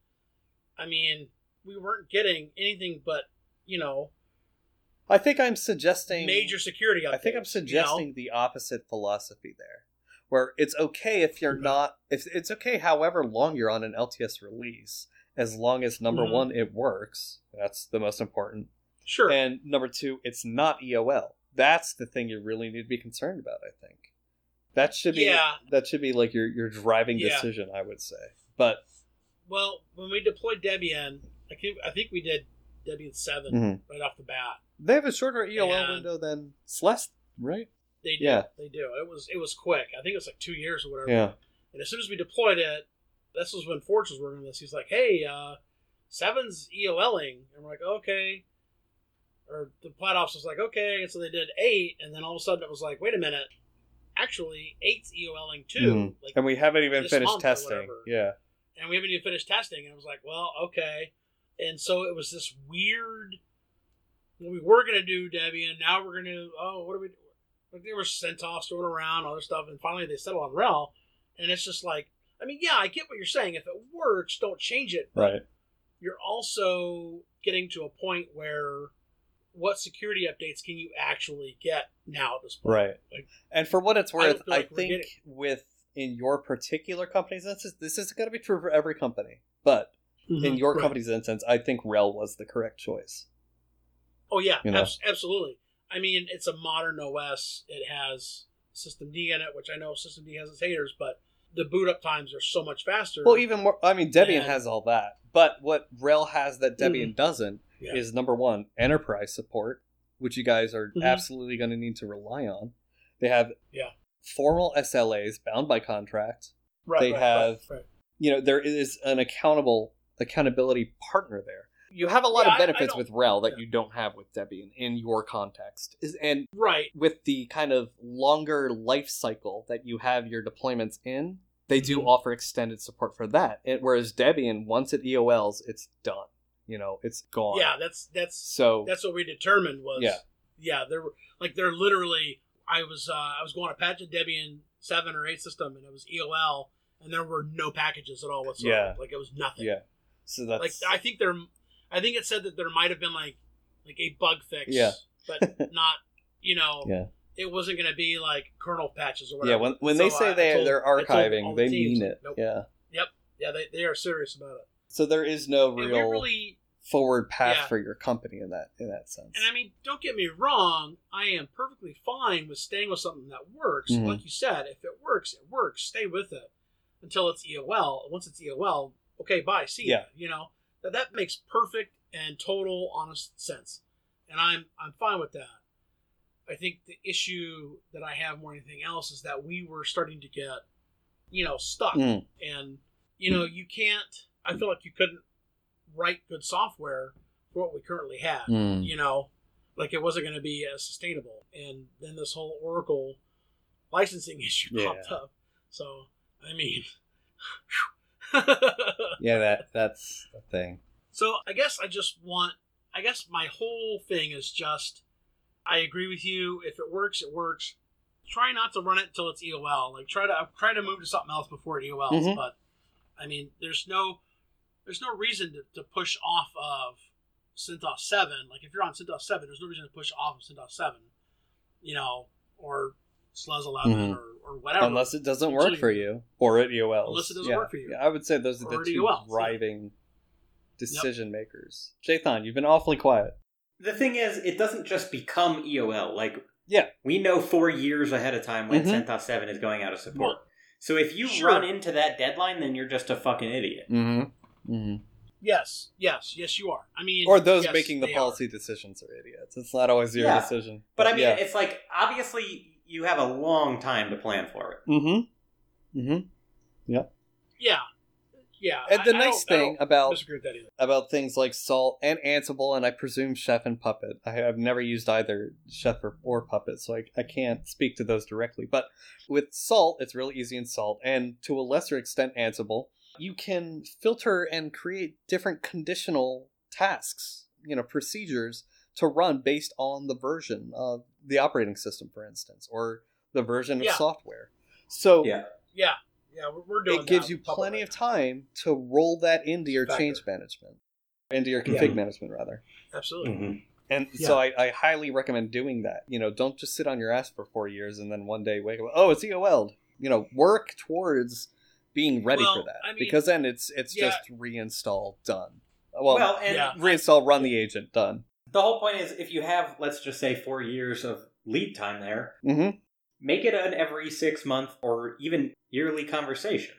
I mean, we weren't getting anything but you know I think I'm suggesting major security. Updates, I think I'm you know? suggesting the opposite philosophy there, where it's okay if you're Mhm. not. If it's okay, however long you're on an LTS release, as long as number Mhm. one it works. That's the most important. Sure. And number two, it's not EOL. That's the thing you really need to be concerned about. I think that should be Yeah. that should be like your your driving Yeah. decision. I would say, but well, when we deployed Debian, I think I think we did Debian 7 Mhm. right off the bat. they have a shorter EOL And- window than Celeste, right? They do. Yeah. They do. It was it was quick. I think it was like two years or whatever. Yeah. And as soon as we deployed it, this was when Forge was working with us. He's like, "Hey, uh, seven's EOLing," and we're like, "Okay." Or the plat ops was like, "Okay," and so they did eight, and then all of a sudden it was like, "Wait a minute, actually eight's EOLing too." Mhm. Like, And we haven't even finished testing. Yeah. and we haven't even finished testing. And I was like, well, okay. And so it was this weird. Well, we were gonna do Debian. Now we're gonna. Oh, what are we? Like they were CentOS throwing around all this stuff, and finally they settled on RHEL. And it's just like, I mean, yeah, I get what you're saying. If it works, don't change it. Right. You're also getting to a point where, what security updates can you actually get now at this point? Right. Like, and for what it's worth, I, like we're think getting- with in your particular company's instance, this is going to be true for every company. But in your Right. company's instance, I think RHEL was the correct choice. Oh yeah, You know? abs- absolutely. I mean, it's a modern OS. It has systemd in it, which I know systemd has its haters, but the boot up times are so much faster. Well, even more. I mean, Debian And- has all that, but what RHEL has that Debian doesn't Mm. Yeah. is number one, enterprise support, which you guys are Mhm. absolutely going to need to rely on. They have Yeah. formal SLAs bound by contract. right, they right, have- right, right. you know there is an accountable accountability partner there you have a lot Yeah, of benefits don't- with RHEL that yeah. you don't have with debian in your context is and right. with the kind of longer life cycle that you have your deployments in they do Mhm. offer extended support for that and, whereas debian once it eols it's done you know it's gone Yeah, that's that's so that's what we determined was. Yeah. yeah. There were like they're literally. I was uh, I was going to patch a Debian seven or eight system, and it was EOL, and there were no packages at all whatsoever. Yeah. Like it was nothing. yeah so Like I think there, I think it said that there might have been like like a bug fix. Yeah. But not, you know. Yeah. It wasn't going to be like kernel patches or whatever. yeah when, when So they say I- they, told- they're I told all archiving the they mean it nope. yeah Yep. Yeah, they, they are serious about it. So there is no real really, forward path Yeah. for your company in that in that sense and I mean, don't get me wrong. I am perfectly fine with staying with something that works. Mhm. Like you said, if it works, it works. Stay with it until it's EOL. Once it's EOL, okay, bye, see ya. Yeah. You know that that makes perfect and total honest sense, and I'm I'm fine with that. I think the issue that I have more than anything else is that we were starting to get, you know, stuck, Mm. and you know you can't. I feel like you couldn't write good software for what we currently had Mm. you know, like it wasn't going to be as sustainable. And then this whole Oracle licensing issue Yeah. popped up. So, I mean, yeah that that's the thing so I guess I just want, I guess my whole thing is just, I agree with you. If it works, it works. Try not to run it until it's EOL. Like try to try to move to something else before it EOLs. Mhm. But I mean, there's no there's no reason to, to push off of CentOS seven. Like if you're on CentOS seven, there's no reason to push off of CentOS seven. You know, or SLES 11 Mhm. or, or whatever. unless it doesn't Until work for you- you or at EOLs. Unless it doesn't yeah. work for you. Yeah, I would say those are the Or at two EOLs, yeah. driving decision makers. Jathan, you've been awfully quiet. The thing is, it doesn't just become EOL. Like, Yeah. we know four years ahead of time when Mhm. CentOS 7 is going out of support. Well, So if you Sure. run into that deadline, then you're just a fucking idiot. Mm-hmm. Mm-hmm. yes, yes, yes, you are. I mean, Or those yes, making the they policy decisions are idiots. It's not always your Yeah. decision. But I mean, yeah. it's like, obviously, you have a long time to plan for it. Mm-hmm. Mm-hmm. Are. Yeah, yeah. And the I nice I thing about disagree that about things like Salt and Ansible, and I presume Chef and Puppet. I have never used either Chef or, or Puppet, so I, I can't speak to those directly. But with Salt, it's really easy in Salt, and to a lesser extent, Ansible, you can filter and create different conditional tasks, you know, procedures to run based on the version of the operating system, for instance, or the version Yeah. of software. So Yeah. Yeah, yeah, we're, we're doing. it gives you plenty right of now. time to roll that into your Factor. change management, into your Yeah. config management rather. Absolutely. Mhm. And so I, I highly recommend doing that. You know, don't just sit on your ass for four years and then one day wake up. Oh, it's EOL'd. You know, work towards being ready Well, for that I mean, because then it's it's yeah. just reinstall done. Well, Well, and yeah. reinstall run the agent done. the whole point is if you have, let's just say, four years of lead time there, Mm-hmm. make it an every six month or even yearly conversation.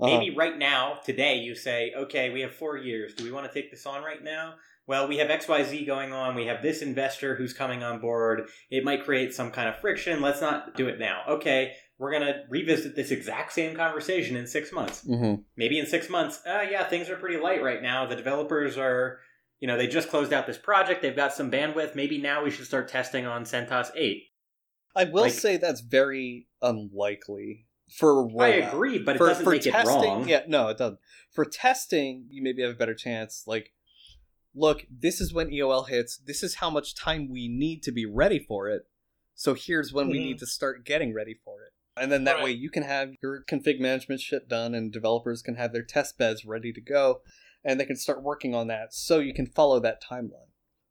Uh-huh. Maybe right now, today, you say, okay, we have four years. Do we want to take this on right now? Well, we have XYZ going on. We have this investor who's coming on board. It might create some kind of friction. Let's not do it now. Okay, we're going to revisit this exact same conversation in six months. Mm-hmm. Maybe in six months, uh, yeah, things are pretty light right now. The developers are, you know, they just closed out this project. They've got some bandwidth. Maybe now we should start testing on CentOS 8. I will Like- say that's very unlikely for I agree, but it for, doesn't for make testing, it wrong. Yeah, no, it doesn't. For testing, you maybe have a better chance. Like, look, this is when EOL hits. This is how much time we need to be ready for it. So here's when we Mhm. need to start getting ready for it. And then that Right. way you can have your config management shit done, and developers can have their test beds ready to go, and they can start working on that. So you can follow that timeline.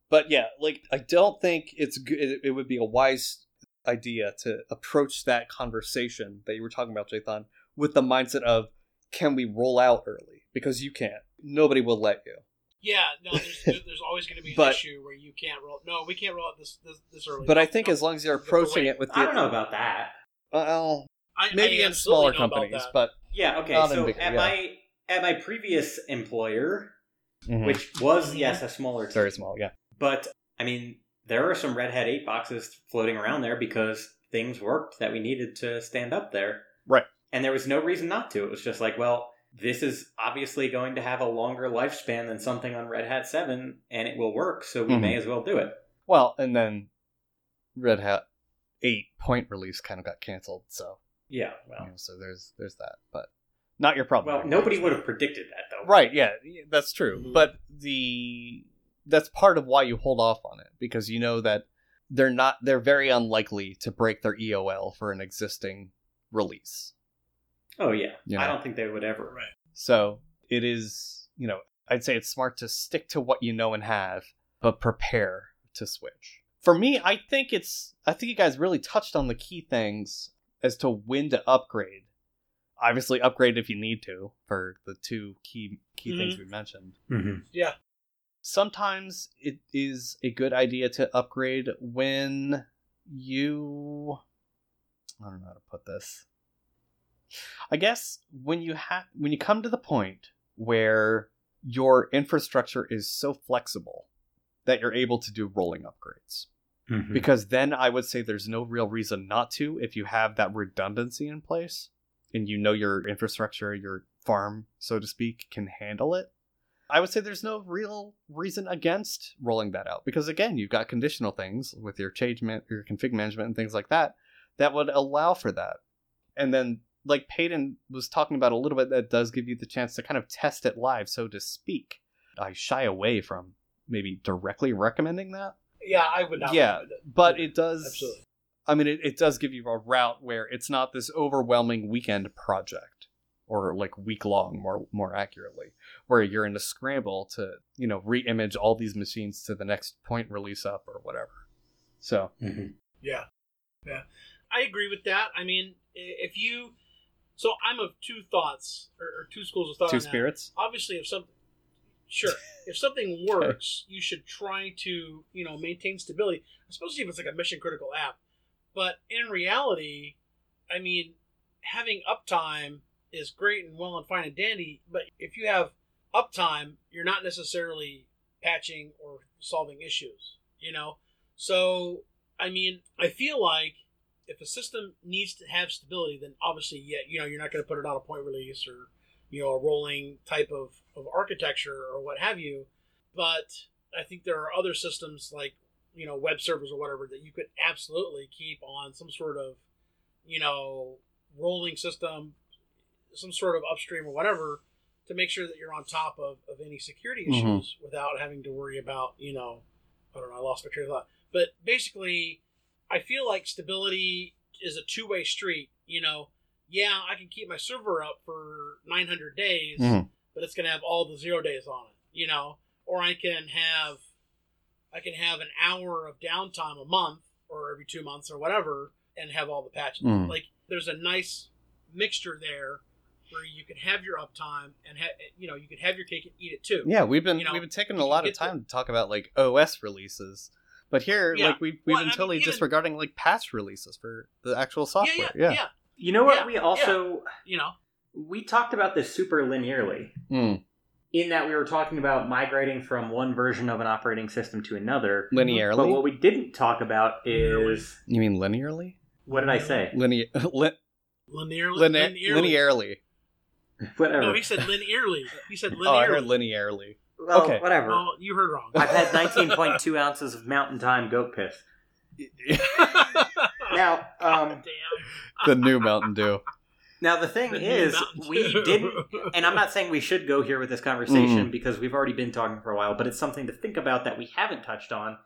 But yeah, like I don't think it's good. It, it would be a wise idea to approach that conversation that you were talking about, Jathan, with the mindset of can we roll out early? Because you can't. Nobody will let you. Yeah, no, there's, there's always going to be an But- issue where you can't roll. No, we can't roll it this this, this early. But I think no. as long as you're You have to approaching it with the I don't know about that. Well, I, maybe I in smaller companies, but Yeah, okay. Not in so bigger, at yeah. my at my previous employer, Mhm. which was yes a smaller team, very small, yeah. but I mean there are some Red Hat eight boxes floating around there because things worked that we needed to stand up there, Right. And there was no reason not to. It was just like, well, this is obviously going to have a longer lifespan than something on Red Hat seven, and it will work, so we Mhm. may as well do it. Well, and then Red Hat eight point release kind of got canceled, so Yeah, you well, know, so there's there's that, but not your problem. well, nobody would have predicted that though. Right, yeah, that's true. Mhm. But the that's part of why you hold off on it because you know that they're not they're very unlikely to break their EOL for an existing release. Oh yeah, You I don't think they would ever. Right. So it is, you know, I'd say it's smart to stick to what you know and have, but prepare to switch. For me, I think it's I think you guys really touched on the key things as to when to upgrade. Obviously upgrade if you need to for the two key key things we mentioned. Mm-hmm. Yeah. Sometimes it is a good idea to upgrade when you I don't know how to put this. I guess when you have when you come to the point where your infrastructure is so flexible that you're able to do rolling upgrades. Mm-hmm. Because then I would say there's no real reason not to if you have that redundancy in place and you know your infrastructure, your farm, so to speak, can handle it. I would say there's no real reason against rolling that out because again, you've got conditional things with your change man- your config management and things like that that would allow for that. And then like Peyton was talking about a little bit that does give you the chance to kind of test it live, so to speak. I shy away from maybe directly recommending that. Yeah, I would not. Yeah, recommend it. But it does Absolutely. I mean, it, it does give you a route where it's not this overwhelming weekend project, or like week long, more more accurately, where you're in a scramble to you know re-image all these machines to the next point release up or whatever. So Mm-hmm. Yeah, yeah, I agree with that. I mean, if you, so I'm of two thoughts or, or two schools of thought. two on that. spirits. Obviously, if something, sure, if something works, you should try to you know maintain stability, especially if it's like a mission critical app. But in reality, I mean, having uptime is great and well and fine and dandy. But if you have uptime, you're not necessarily patching or solving issues. You know, so I mean, I feel like if a system needs to have stability, then obviously, yeah, you know, you're not going to put it on a point release or you know a rolling type of, of architecture or what have you. But I think there are other systems like you know web servers or whatever that you could absolutely keep on some sort of you know rolling system, some sort of upstream or whatever to make sure that you're on top of, of any security Mhm. issues without having to worry about you know I don't know I lost my train of thought. But basically, I feel like stability is a two way street. You know, yeah, I can keep my server up for 900 days, Mhm. but it's going to have all the zero days on it. You know, or I can have I can have an hour of downtime a month or every two months or whatever, and have all the patches. Mhm. Like there's a nice mixture there where you can have your uptime and ha- you know you can have your cake and eat it too. Yeah, we've been You know, we've been taking a lot of time to talk about like OS releases, but here Yeah. like we've we've Well, I been mean, totally even- disregarding like patch releases for the actual yeah, software. yeah, Yeah. yeah, You know what? Yeah, we also You know, we talked about this super linearly Mm, in that we were talking about migrating from one version of an operating system to another. linearly. But what we didn't talk about is you mean linearly? what did I say? Linear, li- linearly. line- linearly. linearly. Whatever. No, he said linearly. He said linearly. Oh, I heard linearly. linearly. well, okay. whatever. well, you heard wrong. I've had 19.2 ounces of Mountain Time goat piss. Now, um, the new Mountain Dew. now the thing The is, we didn't and I'm not saying we should go here with this conversation Mhm. because we've already been talking for a while, but it's something to think about that we haven't touched on.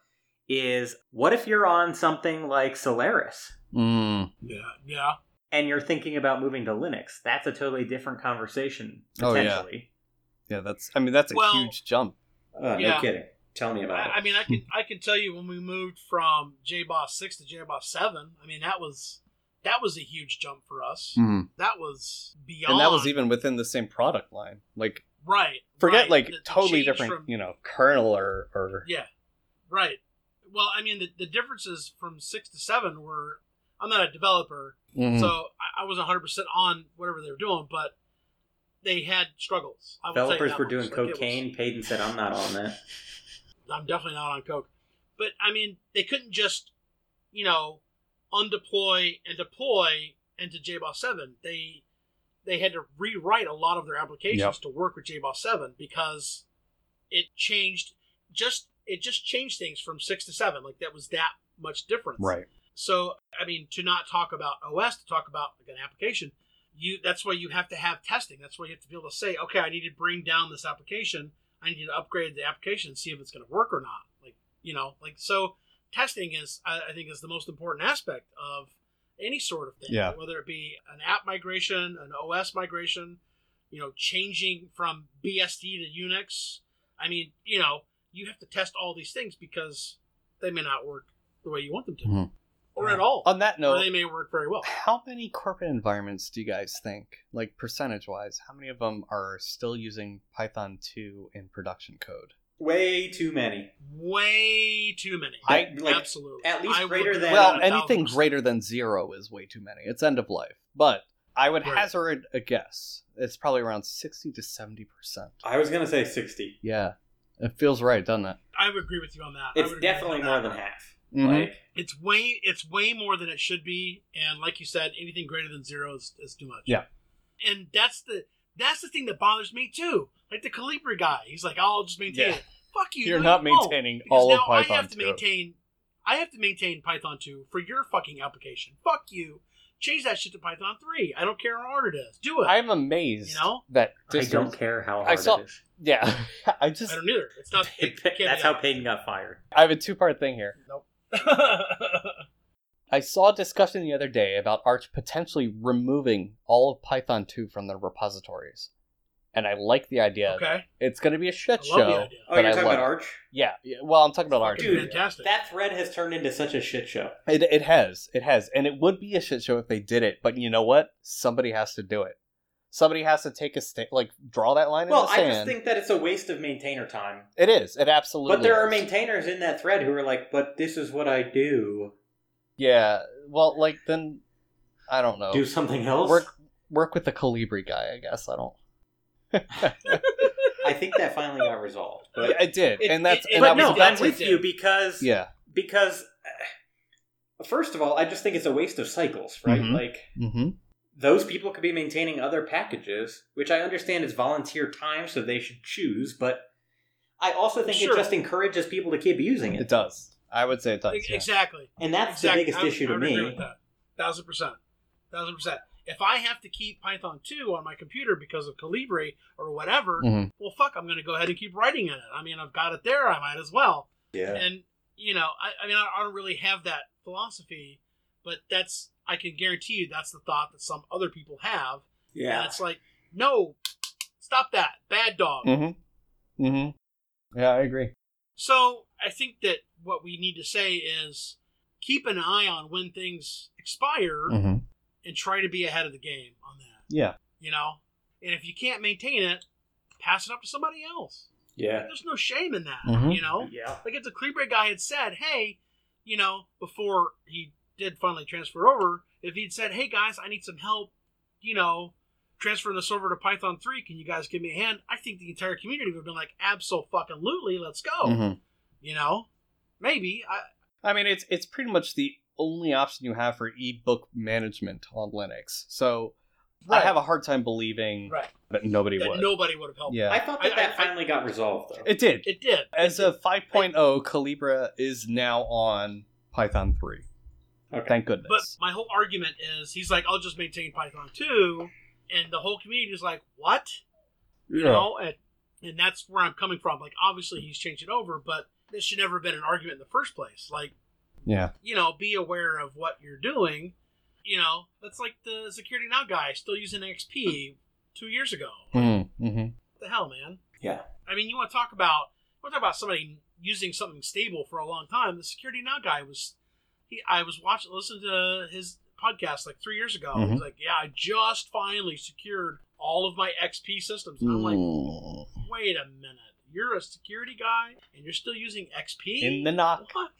Is what if you're on something like Solaris Mm. Yeah, yeah. and you're thinking about moving to Linux? That's a totally different conversation Oh, yeah. potentially. Yeah, that's. I mean, that's a Well- huge jump. Uh, Yeah. No kidding. Tell me about I, I mean, I can I can tell you when we moved from JBoss six to JBoss seven. I mean, that was that was a huge jump for us. Mm. That was beyond. And that was even within the same product line. Like, right. forget right. like The- the totally change different, from- you know, kernel or or. Yeah, right. Well, I mean, the, the differences from six to seven were. I'm not a developer, Mhm. so I, I was 100 percent on whatever they were doing, but they had struggles. I will tell you Developers were much. doing Like, it was- cocaine. Peyton said, "I'm not on that." I'm definitely not on coke. But I mean, they couldn't just, you know, undeploy and deploy into JBoss seven. They they had to rewrite a lot of their applications Yep. to work with JBoss seven because it changed just it just changed things from six to seven. Like that was that much difference. Right. So I mean, to not talk about OS, to talk about like an application, you that's why you have to have testing. That's why you have to be able to say, okay, I need to bring down this application. I need to upgrade the application and see if it's going to work or not. Like you know, like so, testing is I, I think is the most important aspect of any sort of thing. Yeah. Whether it be an app migration, an OS migration, you know, changing from BSD to Unix. I mean, you know, you have to test all these things because they may not work the way you want them to, Mhm. Or at all, On that or note, they may work very well. how many corporate environments do you guys think, like percentage wise, how many of them are still using Python 2 in production code? Way too many. Way too many. I- like, absolutely at least I greater agree than- well, anything greater than zero is way too many. It's end of life. But I would Right. hazard a guess. It's probably around 60 to 70%. I was gonna say sixty. Yeah. It feels right, doesn't it? I would agree with you on that. It's would agree with definitely you more than half. Mhm. Like It's way it's way more than it should be, and like you said, anything greater than zero is, is too much. Yeah. and that's the that's the thing that bothers me too. Like the Calibre guy, he's like, "I'll just maintain Yeah. it." Fuck you. You're not maintaining Because all of now Python I have to 2. maintain. I have to maintain Python two for your fucking application. Fuck you. Change that shit to Python three. I don't care how hard it is. Do it. I'm amazed You know? that I don't care how hard I hard saw- it is. Yeah, I just I don't either. It's not. It can't That's how that. Peyton got fired. I have a two part thing here. I saw a discussion the other day about Arch potentially removing all of Python 2 from their repositories. And I like the idea. okay. It's going to be a shit I love the show. idea. Oh, but you're I talking love about. Arch? Yeah, yeah, well, I'm talking about Arch. Dude, fantastic. that thread has turned into such a shit show. It, it has. It has. And it would be a shit show if they did it. But you know what? Somebody has to do it. Somebody has to take a sta- like draw that line Well, in the I just think that it's a waste of maintainer time. it is. It absolutely. But there are maintainers in that thread who are like, "But this is what I do. Yeah. Well, like then, I don't know. Do something else." work work with the Calibre guy. I guess I don't. I think that finally got resolved. But, Yeah, it did, It- and that's it- and but that no, was I'm with you because yeah. because uh, first of all, I just think it's a waste of cycles, right? Mhm. Like Mm-hmm. Those people could be maintaining other packages, which I understand is volunteer time, so they should choose. But I also think Sure. it just encourages people to keep using it, It does. I would say it does. Yeah. Exactly. and that's Exactly. the biggest I would- issue I to would agree me. with that. Thousand percent. Thousand percent. If I have to keep Python 2 on my computer because of Calibre or whatever, Mhm. well, fuck, I'm going to go ahead and keep writing in it. I mean, I've got it there. I might as well. Yeah. And, you know, I, I mean, I, I don't really have that philosophy, but that's, I can guarantee you that's the thought that some other people have. And Yeah. it's like, no, stop that. Bad dog. Mm-hmm. Mm-hmm. Yeah, I agree. So I think that what we need to say is keep an eye on when things expire Mm-hmm. and try to be ahead of the game on that. Yeah. You know? And if you can't maintain it, pass it up to somebody else. Yeah. There's no shame in that. Mhm. You know? Yeah. Like if the Calibre guy had said, hey, you know, before he did finally transfer over, if he'd said, hey guys, I need some help, you know, transferring this over to Python 3, can you guys give me a hand? I think the entire community would have been like, absolutely, let's go. Mm-hmm. You know? Maybe. I, I mean, it's it's pretty much the only option you have for ebook management on Linux. So I have a hard time believing right. that nobody That would. nobody would have helped. Yeah. I thought that I- that I- finally got resolved though. It did. It did. As It of 5.0, Calibre is now on Python 3. Okay. Thank goodness. But my whole argument is he's like, I'll just maintain Python 2. And the whole community is like, what? You know? And, and that's where I'm coming from. Like, obviously, he's changed it over, but this should never have been an argument in the first place. Like, Yeah. you know, be aware of what you're doing. You know, that's like the Security Now guy still using XP two years ago. Mm-hmm. What the hell, man? Yeah. I mean, you want to talk about you want to talk about somebody using something stable for a long time. The Security Now guy was he. I was watching, listening to his podcast like three years ago. Mhm. He's like, "Yeah, I just finally secured all of my XP systems." And I'm like, Mm. "Wait a minute, you're a security guy and you're still using XP In the NOC. What?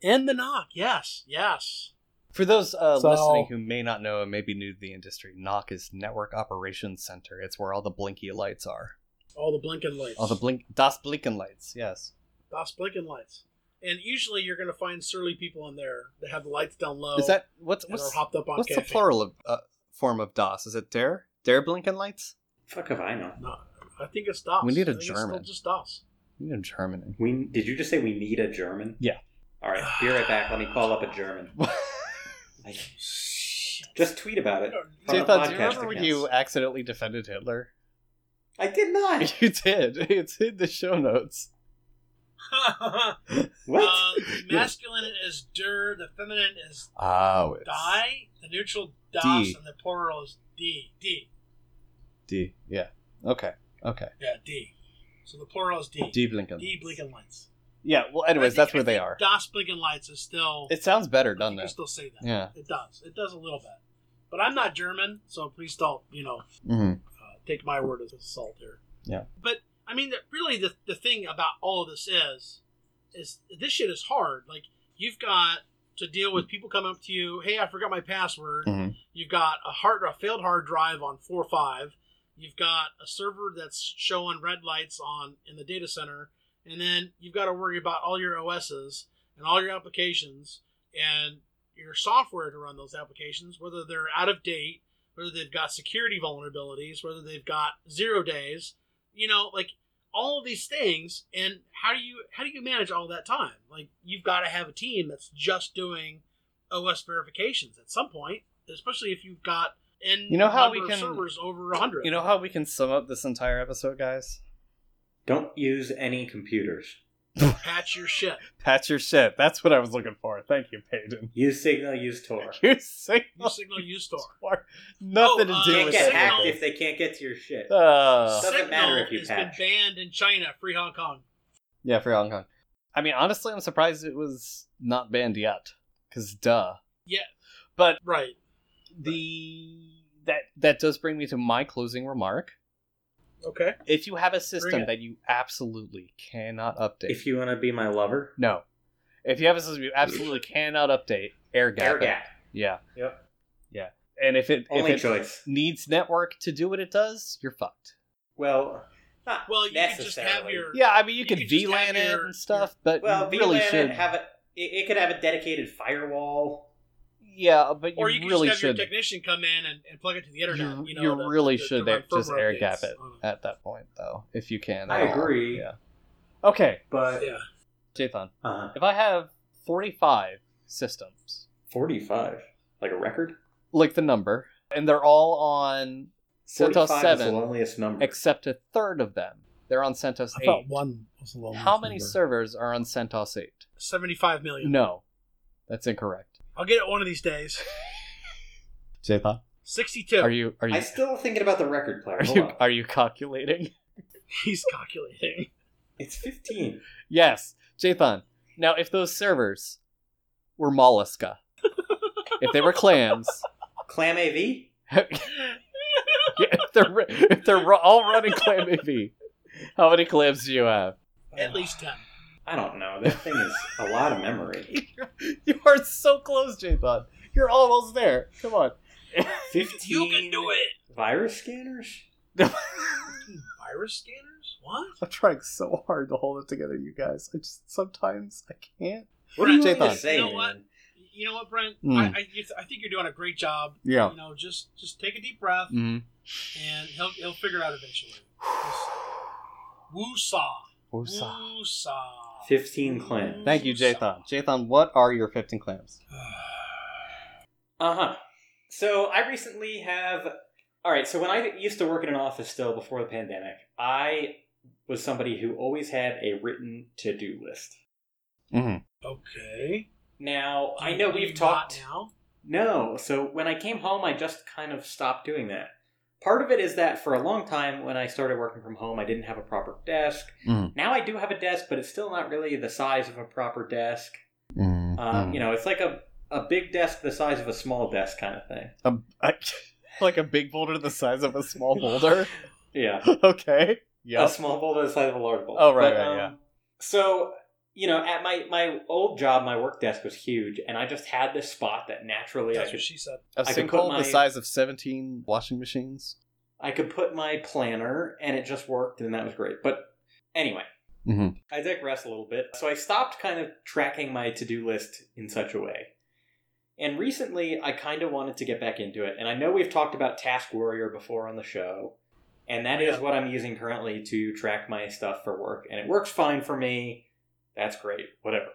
In the NOC? Yes, yes. For those uh, So- listening who may not know and may be new to the industry, NOC is Network Operations Center. It's where all the blinky lights are. All the blinking lights. All the blink Das Blinken lights, yes. Das blinking lights. And usually you're going to find surly people in there that have the lights down low. Is that what's what's are hopped up on what's the plural of uh, form of DOS? Is it dare dare blinking lights? Fuck if I know. No, I think it's DOS. We need a I think it's German. still just DOS. In Germany. We did you just say we need a German? Yeah. All right, be right back. Let me call up a German. I, just tweet about it. on the Jathan, do you podcast remember when you accidentally defended Hitler? I did not. You did. It's in the show notes. What? Uh, the masculine is der, the feminine is Oh, it's die, the neutral das, D. and the plural is d. D. D. Yeah. Okay. Okay. Yeah, D. So the plural is D. D Blinken. D blinking lights. Yeah. Well, anyways, think- that's where they are. Das blinking lights is still. It sounds better, doesn't think you it? still say that. Yeah. It does. It does a little bit. But I'm not German, so please don't, you know, hmm uh, take my word as assault here. Yeah. But I mean, the, really, the the thing about all of this is, is this shit is hard. Like you've got to deal with people coming up to you. Hey, I forgot my password. Mhm. You've got a hard, a failed hard drive on four five. You've got a server that's showing red lights on in the data center, and then you've got to worry about all your OSs and all your applications and your software to run those applications, whether they're out of date, whether they've got security vulnerabilities, whether they've got zero days, you know, like all of these things. And how do you how do you manage all that time? Like you've got to have a team that's just doing OS verifications at some point, especially if you've got n You know how we can- servers over hundred. You know how we can sum up this entire episode, guys? Don't use any computers. Patch your shit. Patch your shit. That's what I was looking for. Thank you, Peyton. Use Signal. Use Tor. You Use signal Signal use store. for nothing Oh, uh, to do Can't with get Signal- hacked if they can't get to your shit. Uh, Doesn't Signal matter if you has patch. been banned in China. Free Hong Kong. yeah, free Hong Kong. I mean, honestly, I'm surprised it was not banned yet. Cause duh. Yeah. But Right. the that that does bring me to my closing remark. Okay. If you have a system that you absolutely cannot update, If you want to be my lover, no, if you have a system you absolutely cannot update, air gap. air gap. Yeah, Yep. Yeah. And if it Only if it choice. needs network to do what it does, you're fucked. Well, not Well, you could just have your Yeah, I mean you, You could could just VLAN it your- and stuff, but Well, you really VLAN should. have a. It, it could have a dedicated firewall. Yeah, but you really should or you can really just have should. your technician come in and, and plug it to the internet. You, You, know, you to- really to- to should run just firmware air gap it at that point, though, if you can. I all. agree. Yeah. Okay, But Yeah. Jathan, uh, if I have forty-five systems, forty-five, like a record. like the number, and they're all on CentOS 45 is the seven, loneliest number. except a third of them, they're on CentOS I thought eight. one was a little. How many servers are on CentOS eight? Seventy-five million. No, that's incorrect. I'll get it one of these days. Jathan, Sixty-two. are you are you I'm still thinking about the record player. are Hold you on. are you calculating? He's calculating. It's 15. Yes, Jathan. Now, if those servers were mollusca, if they were clams, ClamAV? yeah, if they're if they're all running ClamAV, how many clams do you have? At least ten. I don't know. That thing is a lot of memory. you are so close, Jathan. You're almost there. Come on. 15 You can do it. virus scanners? Virus scanners? What? I'm trying so hard to hold it together, you guys. I just sometimes I can't. What do you Jathan. want say, You know what? You know what, Brent? Hmm. I, I, I think you're doing a great job. Yeah. You know, just just take a deep breath, Mm-hmm. and he'll he'll figure it out eventually. Woo saw. Woo saw. 15 clams. Thank you, Jathan. Jathan, what are your 15 clams? Uh huh. So I recently have. All right. So when I used to work in an office still before the pandemic, I was somebody who always had a written to do list. Mm-hmm. Okay. Now I know we've talked. now. No. So when I came home, I just kind of stopped doing that. Part of it is that for a long time, when I started working from home, I didn't have a proper desk. Mhm. Now I do have a desk, but it's still not really the size of a proper desk. Mm-hmm. Um, you know, it's like a a big desk the size of a small desk kind of thing. Um, I, like a big boulder the size of a small boulder. Yeah. okay. a small boulder the size of a large boulder. Oh, right, But, right, um, yeah. So you know, at my my old job, my work desk was huge, and I just had this spot that naturally I That's could what she said. A I could sinkhole my- the size of 17 washing machines. I could put my planner, and it just worked, and that was great. But anyway, Mhm. I digress a little bit. So I stopped kind of tracking my to do list in such a way. And recently, I kind of wanted to get back into it. And I know we've talked about Taskwarrior before on the show. And that is Yeah. what I'm using currently to track my stuff for work. And it works fine for me. That's great. Whatever.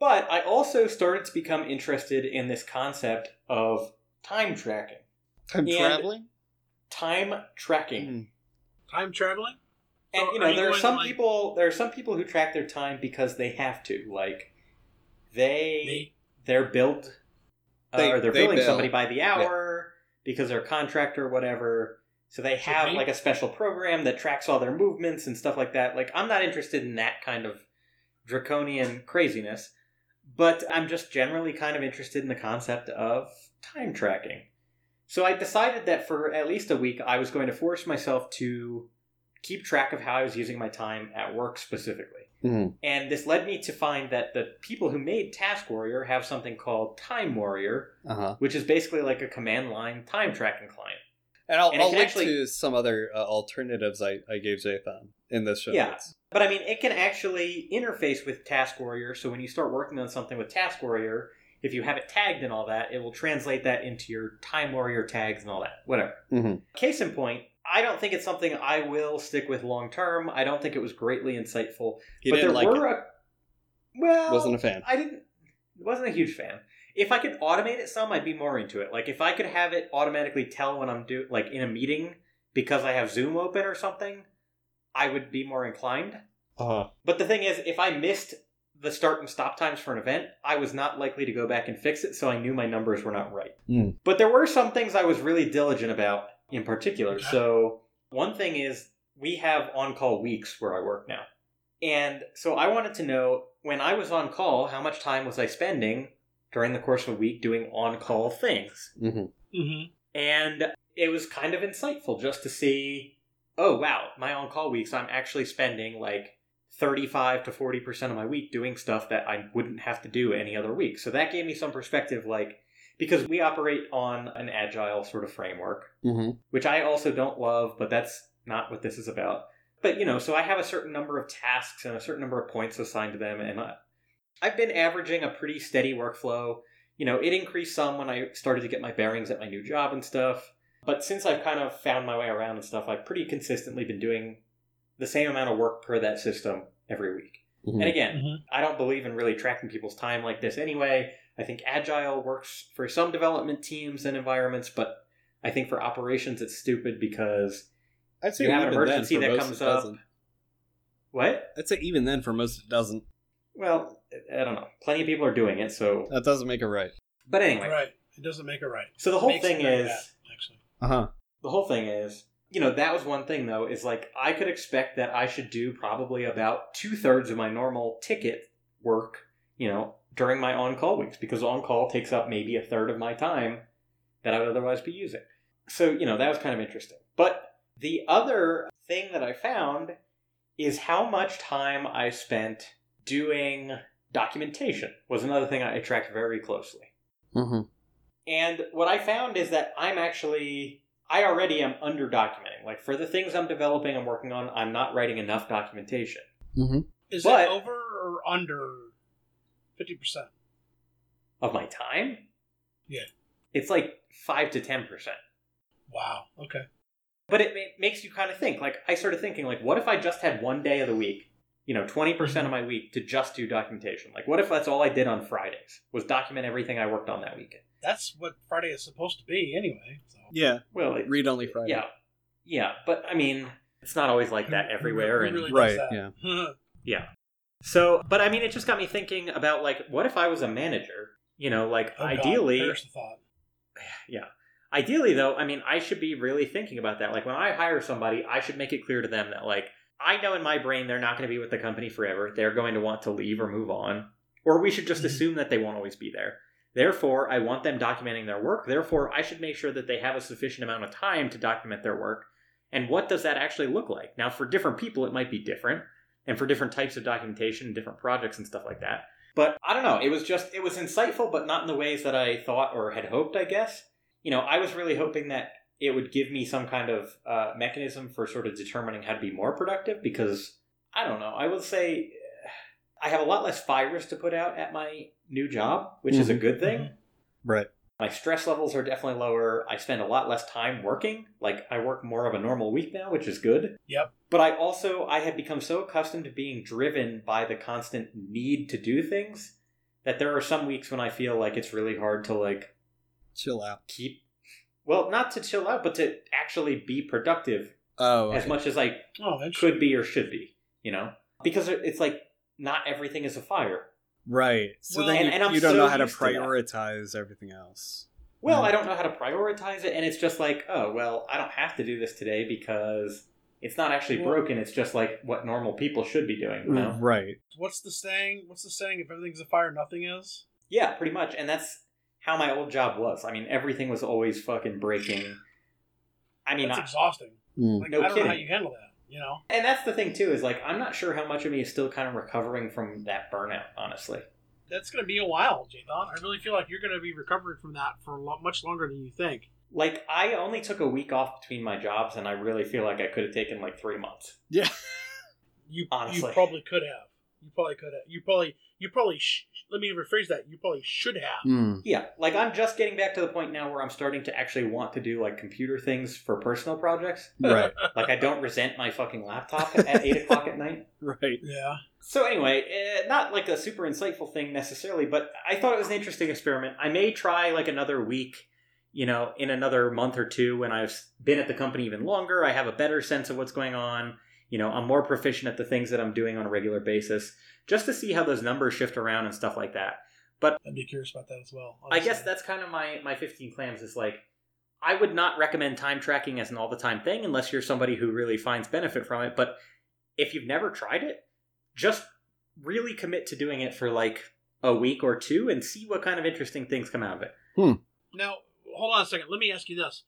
But I also started to become interested in this concept of time tracking. I'm traveling? Time tracking. Mm. Time traveling. And So you are know, you there are some like- people there are some people who track their time because they have to. Like they Me. they're built uh, They- or they're they billing bill. somebody by the hour because they're a contractor or whatever. So they have like a special program that tracks all their movements and stuff like that. Like I'm not interested in that kind of draconian craziness, but I'm just generally kind of interested in the concept of time tracking. So I decided that for at least a week I was going to force myself to keep track of how I was using my time at work specifically. Mhm. And this led me to find that the people who made Taskwarrior have something called Timewarrior, Uh-huh. which is basically like a command line time tracking client. And I'll, And I'll link actually- to some other uh, alternatives I, I gave Jathan in this show. Yeah. notes. But I mean, it can actually interface with Taskwarrior. So when you start working on something with Taskwarrior, if you have it tagged and all that, it will translate that into your Timewarrior tags and all that. Whatever. Mhm. Case in point, I don't think it's something I will stick with long term. I don't think it was greatly insightful. But there like were it. a well, Wasn't a fan. I didn't wasn't a huge fan. If I could automate it some, I'd be more into it. Like if I could have it automatically tell when I'm do like in a meeting because I have Zoom open or something, I would be more inclined. Uh-huh. But the thing is, if I missed the start and stop times for an event, I was not likely to go back and fix it, so I knew my numbers were not right. Hmm. But there were some things I was really diligent about in particular. So, one thing is, we have on call weeks where I work now. And so I wanted to know when I was on call, how much time was I spending during the course of a week doing on call things? Mhm. Mm-hmm. And it was kind of insightful just to see, oh wow, my on call weeks, I'm actually spending like 35 to 40% of my week doing stuff that I wouldn't have to do any other week. So that gave me some perspective, like, because we operate on an agile sort of framework, Mhm. which I also don't love, but that's not what this is about. But, you know, so I have a certain number of tasks and a certain number of points assigned to them, and I- I've been averaging a pretty steady workflow. You know, it increased some when I started to get my bearings at my new job and stuff. But since I've kind of found my way around and stuff, I've pretty consistently been doing the same amount of work per that system every week. Mhm. And again, Mhm. I don't believe in really tracking people's time like this anyway. I think agile works for some development teams and environments, but I think for operations it's stupid because I'd say you have an even then emergency that comes up. doesn't. what? I'd say even then for most it doesn't. Well, I don't know. Plenty of people are doing it, so That doesn't make it right. but anyway. Right. It doesn't make it right. So the whole thing is bad, actually. Uh huh. the whole thing is you know that was one thing though is like i could expect that i should do probably about two-thirds of my normal ticket work you know during my on-call weeks because on-call takes up maybe a third of my time that i would otherwise be using so you know that was kind of interesting but the other thing that i found is how much time i spent doing documentation was another thing i tracked very closely Mm-hmm. and what I found is that I'm actually, I already am under documenting. Like for the things I'm developing and working on, I'm not writing enough documentation. Mm-hmm. Is But- it over or under fifty percent? Of my time? Yeah. It's like 5 to 10%. Wow. Okay. But it ma- makes you kind of think. Like, I started thinking, like, what if I just had one day of the week, you know, 20% of mm-hmm. my week to just do documentation? Like, what if that's all I did on Fridays, was document everything I worked on that weekend? That's what Friday is supposed to be, anyway. So. Yeah. Well, it, Read only Friday. yeah. Yeah, but I mean, it's not always like that Who- who everywhere. re- and really Right, does that? Yeah. So, but I mean, it just got me thinking about like, what if I was a manager? You know, like Oh, ideally, perish the thought. yeah. Ideally, though, I mean, I should be really thinking about that. Like, when I hire somebody, I should make it clear to them that, like, I know in my brain they're not going to be with the company forever. They're going to want to leave or move on. Or we should just Mhm. assume that they won't always be there. Therefore, I want them documenting their work. Therefore, I should make sure that they have a sufficient amount of time to document their work. And what does that actually look like? Now, for different people, it might be different. And for different types of documentation, different projects and stuff like that. But I don't know. It was just, it was insightful, but not in the ways that I thought or had hoped, I guess. You know, I was really hoping that it would give me some kind of uh, mechanism for sort of determining how to be more productive because I don't know. I will say I have a lot less fires to put out at my new job, which is a good thing. Right. My stress levels are definitely lower. I spend a lot less time working. Like I work more of a normal week now, which is good. Yep. But I also I have become so accustomed to being driven by the constant need to do things that there are some weeks when I feel like it's really hard to like Chill out. keep well, not to chill out, but to actually be productive Oh. as much as I Oh, interesting. could be or should be, you know? Because it's like not everything is a fire. Right. So Well- then And- you, and I'm you don't so know how to used to prioritize everything else. Well, Mhm. I don't know how to prioritize it, and it's just like, oh, well, I don't have to do this today because it's not actually Well- broken. It's just like what normal people should be doing, you know? Right. What's the saying? What's the saying? If everything's a fire, nothing is. Yeah, pretty much. And that's how my old job was. I mean, everything was always fucking breaking. I mean, That's I, exhausting. Mm. Like No I don't know how you handle that. You know. and that's the thing too is like I'm not sure how much of me is still kind of recovering from that burnout. Honestly, That's going to be a while, Jathan. I really feel like you're going to be recovering from that for a lot, much longer than you think. like I only took a week off between my jobs, and I really feel like I could have taken like three months. Yeah. You Honestly. you probably could have. You probably could have. You probably you probably sh- let me rephrase that. You probably should have. Mm. Yeah, like I'm just getting back to the point now where I'm starting to actually want to do like computer things for personal projects. Right. Like I don't resent my fucking laptop at eight o'clock at night. Right. Yeah. So anyway, eh, not like a super insightful thing necessarily, but I thought it was an interesting experiment. I may try like another week, you know, in another month or two when I've been at the company even longer. I have a better sense of what's going on. You know, I'm more proficient at the things that I'm doing on a regular basis, just to see how those numbers shift around and stuff like that. But I'd be curious about that as well. I guess that's kind of my my 15 clams is like I would not recommend time tracking as an all the time thing unless you're somebody who really finds benefit from it, but if you've never tried it, just really commit to doing it for like a week or two and see what kind of interesting things come out of it. hmm. Now, hold on a second. Let me ask you this: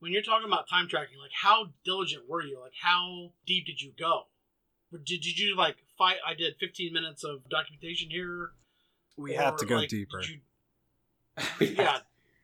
When you're talking about time tracking, like how diligent were you? Like how deep did you go? Did, did you like fight? I did 15 minutes of documentation here. We or, have to go like, deeper. you- yeah,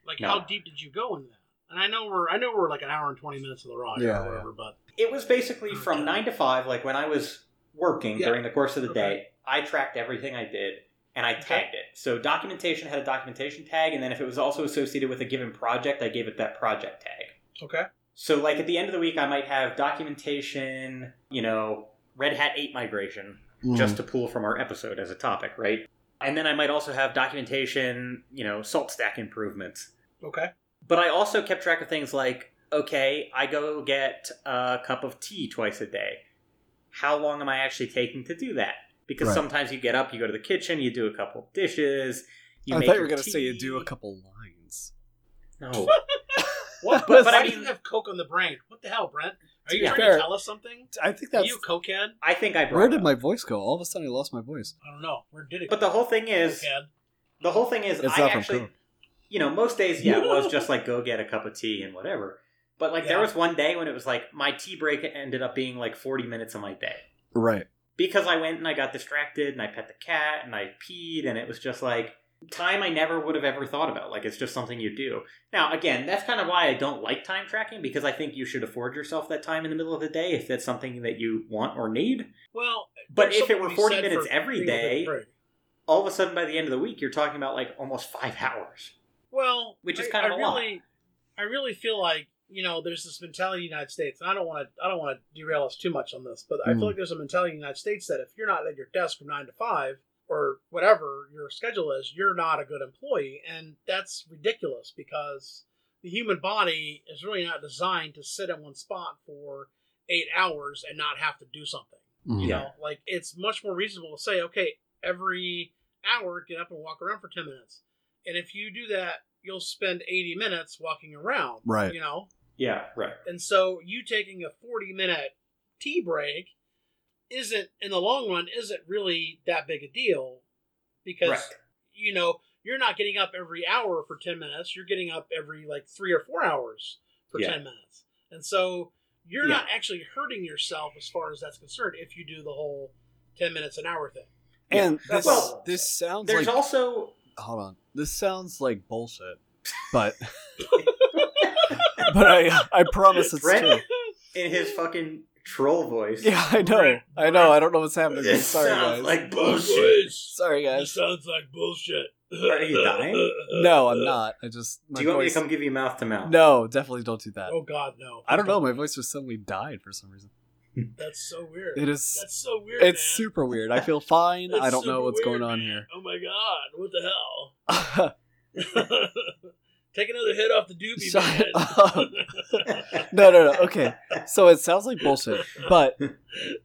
like No. how deep did you go in that? And I know we're I know we're like an hour and 20 minutes of the ride Yeah, or whatever, but It was basically from 9 to 5 like when I was working Yeah. during the course of the Okay. day, I tracked everything I did and I Okay. tagged it. So documentation had a documentation tag and then if it was also associated with a given project, I gave it that project tag. Okay, So, like at the end of the week, I might have documentation, you know, Red Hat 8 migration, Mm. just to pull from our episode as a topic, right? And then I might also have documentation, you know, SaltStack improvements. okay, But I also kept track of things like, okay, I go get a cup of tea twice a day. How long am I actually taking to do that? Because Right. sometimes you get up, you go to the kitchen, you do a couple dishes. You I make thought you were going to say you do a couple lines. No. What? But- But, but I I mean- you have coke on the brain. What the hell, Brent? Are you be trying fair, to tell us something? I think Are that's you a cokehead? I think I brought where did up. my voice go? All of a sudden, I lost my voice. I don't know. Where did it? But the whole thing is, cokehead. the whole thing is, It's I not from actually, Coke. you know, most days, yeah, it was just like go get a cup of tea and whatever. But like there was one day when it was like my tea break ended up being like 40 minutes of my day. Right. because I went and I got distracted and I pet the cat and I peed and it was just like time I never would have ever thought about. Like it's just something you do. Now, again, that's kind of why I don't like time tracking because I think you should afford yourself that time in the middle of the day if that's something that you want or need. Well, But if it were 40 minutes for every being able to day- take a break. All of a sudden by the end of the week you're talking about like almost 5 hours. Well, Which is I- kind of I a lot. I really feel like you know there's this mentality in the United States. And I don't want to, I don't want to derail us too much on this, but I Mm. feel like there's a mentality in the United States that if you're not at your desk from nine to five or whatever your schedule is, you're not a good employee, and that's ridiculous because the human body is really not designed to sit in one spot for eight hours and not have to do something. Mhm. You Yeah. know, like it's much more reasonable to say, okay, every hour get up and walk around for ten minutes. And if you do that, you'll spend eighty minutes walking around. Right. You know? Yeah, right. And so you taking a forty minute tea break isn't in the long run isn't really that big a deal because Right. you know, you're not getting up every hour for ten minutes, you're getting up every like three or four hours for Yeah. ten minutes. And so you're Yeah. not actually hurting yourself as far as that's concerned if you do the whole ten minutes an hour thing. And that's this all. this sounds There's like also hold on. This sounds like bullshit, but but I I promise it's Brent- true. in his fucking troll voice. Yeah, I know. I know. I don't know what's happening. It Sorry, sounds guys. like bullshit. Sorry, guys. It sounds like bullshit. Are you dying? No, I'm not. I just my Do you want me to come give you mouth to mouth? No, definitely don't do that. Oh God, no! I don't know. My voice just suddenly died for some reason. That's so weird. It is. That's so weird. It's man. super weird. I feel fine. That's I don't know super what's weird, going on man. Oh my God! What the hell? Take another hit off the doobie, Shut man. Um, no, no, no. Okay, so it sounds like bullshit, but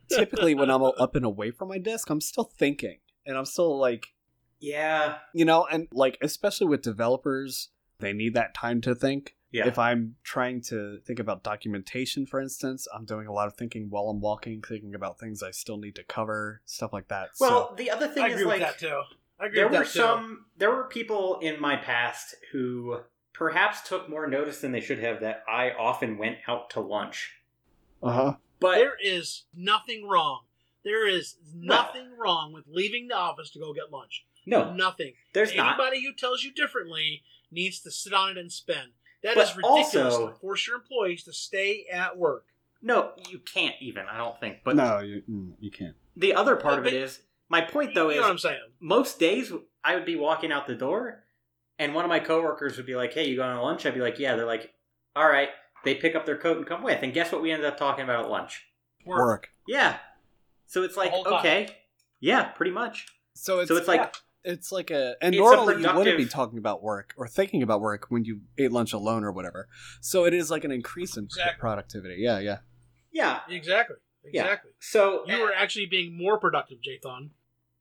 typically when I'm up and away from my desk, I'm still thinking, and I'm still like, Yeah. you know, and like especially with developers, they need that time to think. Yeah. If I'm trying to think about documentation, for instance, I'm doing a lot of thinking while I'm walking, thinking about things I still need to cover, stuff like that. well, so, the other thing I is agree like with that too. I agree there with were that too. some there were people in my past who perhaps took more notice than they should have that I often went out to lunch. uh huh. But There is nothing wrong. There is nothing wrong with leaving the office to go get lunch. no, Nothing. there's not. Anybody who tells you differently needs to sit on it and spend. That But is ridiculous also- to force your employees to stay at work. No, you can't even. I don't think. But no, you mm, you can't. the other part of it is my point though you is know what I'm saying? most days I would be walking out the door and one of my coworkers would be like, "Hey, you going to lunch?" I'd be like, "Yeah." They're like, "All right." They pick up their coat and come with. And guess what we ended up talking about at lunch? Work. Yeah. So it's like, whole time. okay. Yeah, pretty much. So it's so it's like It's like a and It's a normally you wouldn't be talking about work or thinking about work when you ate lunch alone or whatever. So it is like an increase in Exactly. productivity. Yeah, yeah. yeah. Exactly. Yeah. Exactly. So You were actually being more productive, Jathan.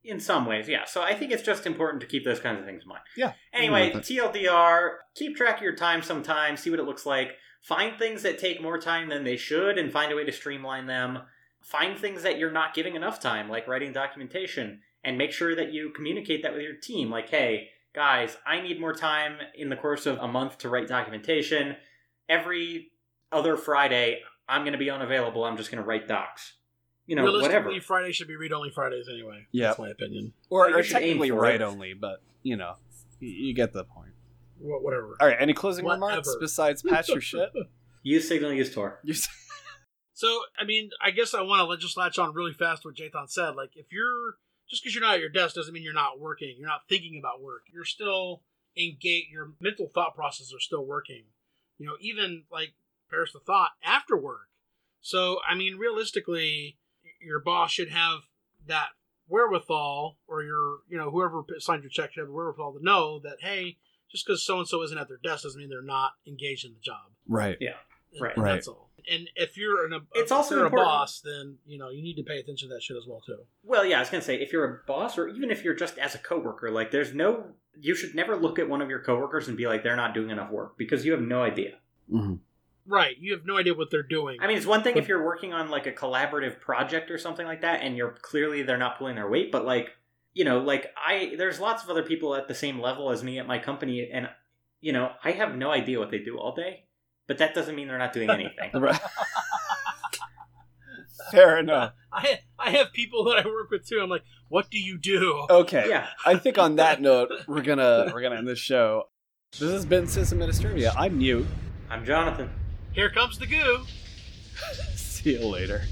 In some ways, yeah. So I think it's just important to keep those kinds of things in mind. Yeah. Anyway, Mm, TLDR, keep track of your time sometimes, see what it looks like. Find things that take more time than they should and find a way to streamline them. Find things that you're not giving enough time, like writing documentation, and make sure that you communicate that with your team. Like, hey, guys, I need more time in the course of a month to write documentation. Every other Friday, I'm going to be unavailable. I'm just going to write docs. You know, Realistically, whatever. Friday should be read only Fridays anyway. Yeah. That's my opinion. Or, or technically for right only. but you know, you, you get the point. Wha- Whatever. All right. Any closing remarks besides patch your shit? Use Signal, use Tor. You So, I mean, I guess I want to just latch on really fast to what Jathan said. Like, if you're just because you're not at your desk doesn't mean you're not working. You're not thinking about work. You're still engaged. Your mental thought processes are still working. You know, even like perish the thought after work. So, I mean, realistically, your boss should have that wherewithal, or your, you know, whoever signed your check should have the wherewithal to know that, hey, just because so and so isn't at their desk doesn't mean they're not engaged in the job. right. And- Right. and Right. That's all. And if you're an, It's if also you're important- a boss, then you know you need to pay attention to that shit as well too. Well, yeah, I was gonna say if you're a boss or even if you're just as a coworker, like there's no you should never look at one of your coworkers and be like they're not doing enough work because you have no idea. Mm-hmm. Right. You have no idea what they're doing. I mean, it's one thing if you're working on like a collaborative project or something like that, and you're clearly they're not pulling their weight. But like, you know, like I there's lots of other people at the same level as me at my company, and you know, I have no idea what they do all day. But that doesn't mean they're not doing anything. Fair enough. I I have people that I work with too. I'm like, what do you do? Okay. yeah. I think on that note, we're gonna we're gonna end this show. This has been System Administrivia. I'm Mute. I'm Jathan. Here comes the goo. See you later.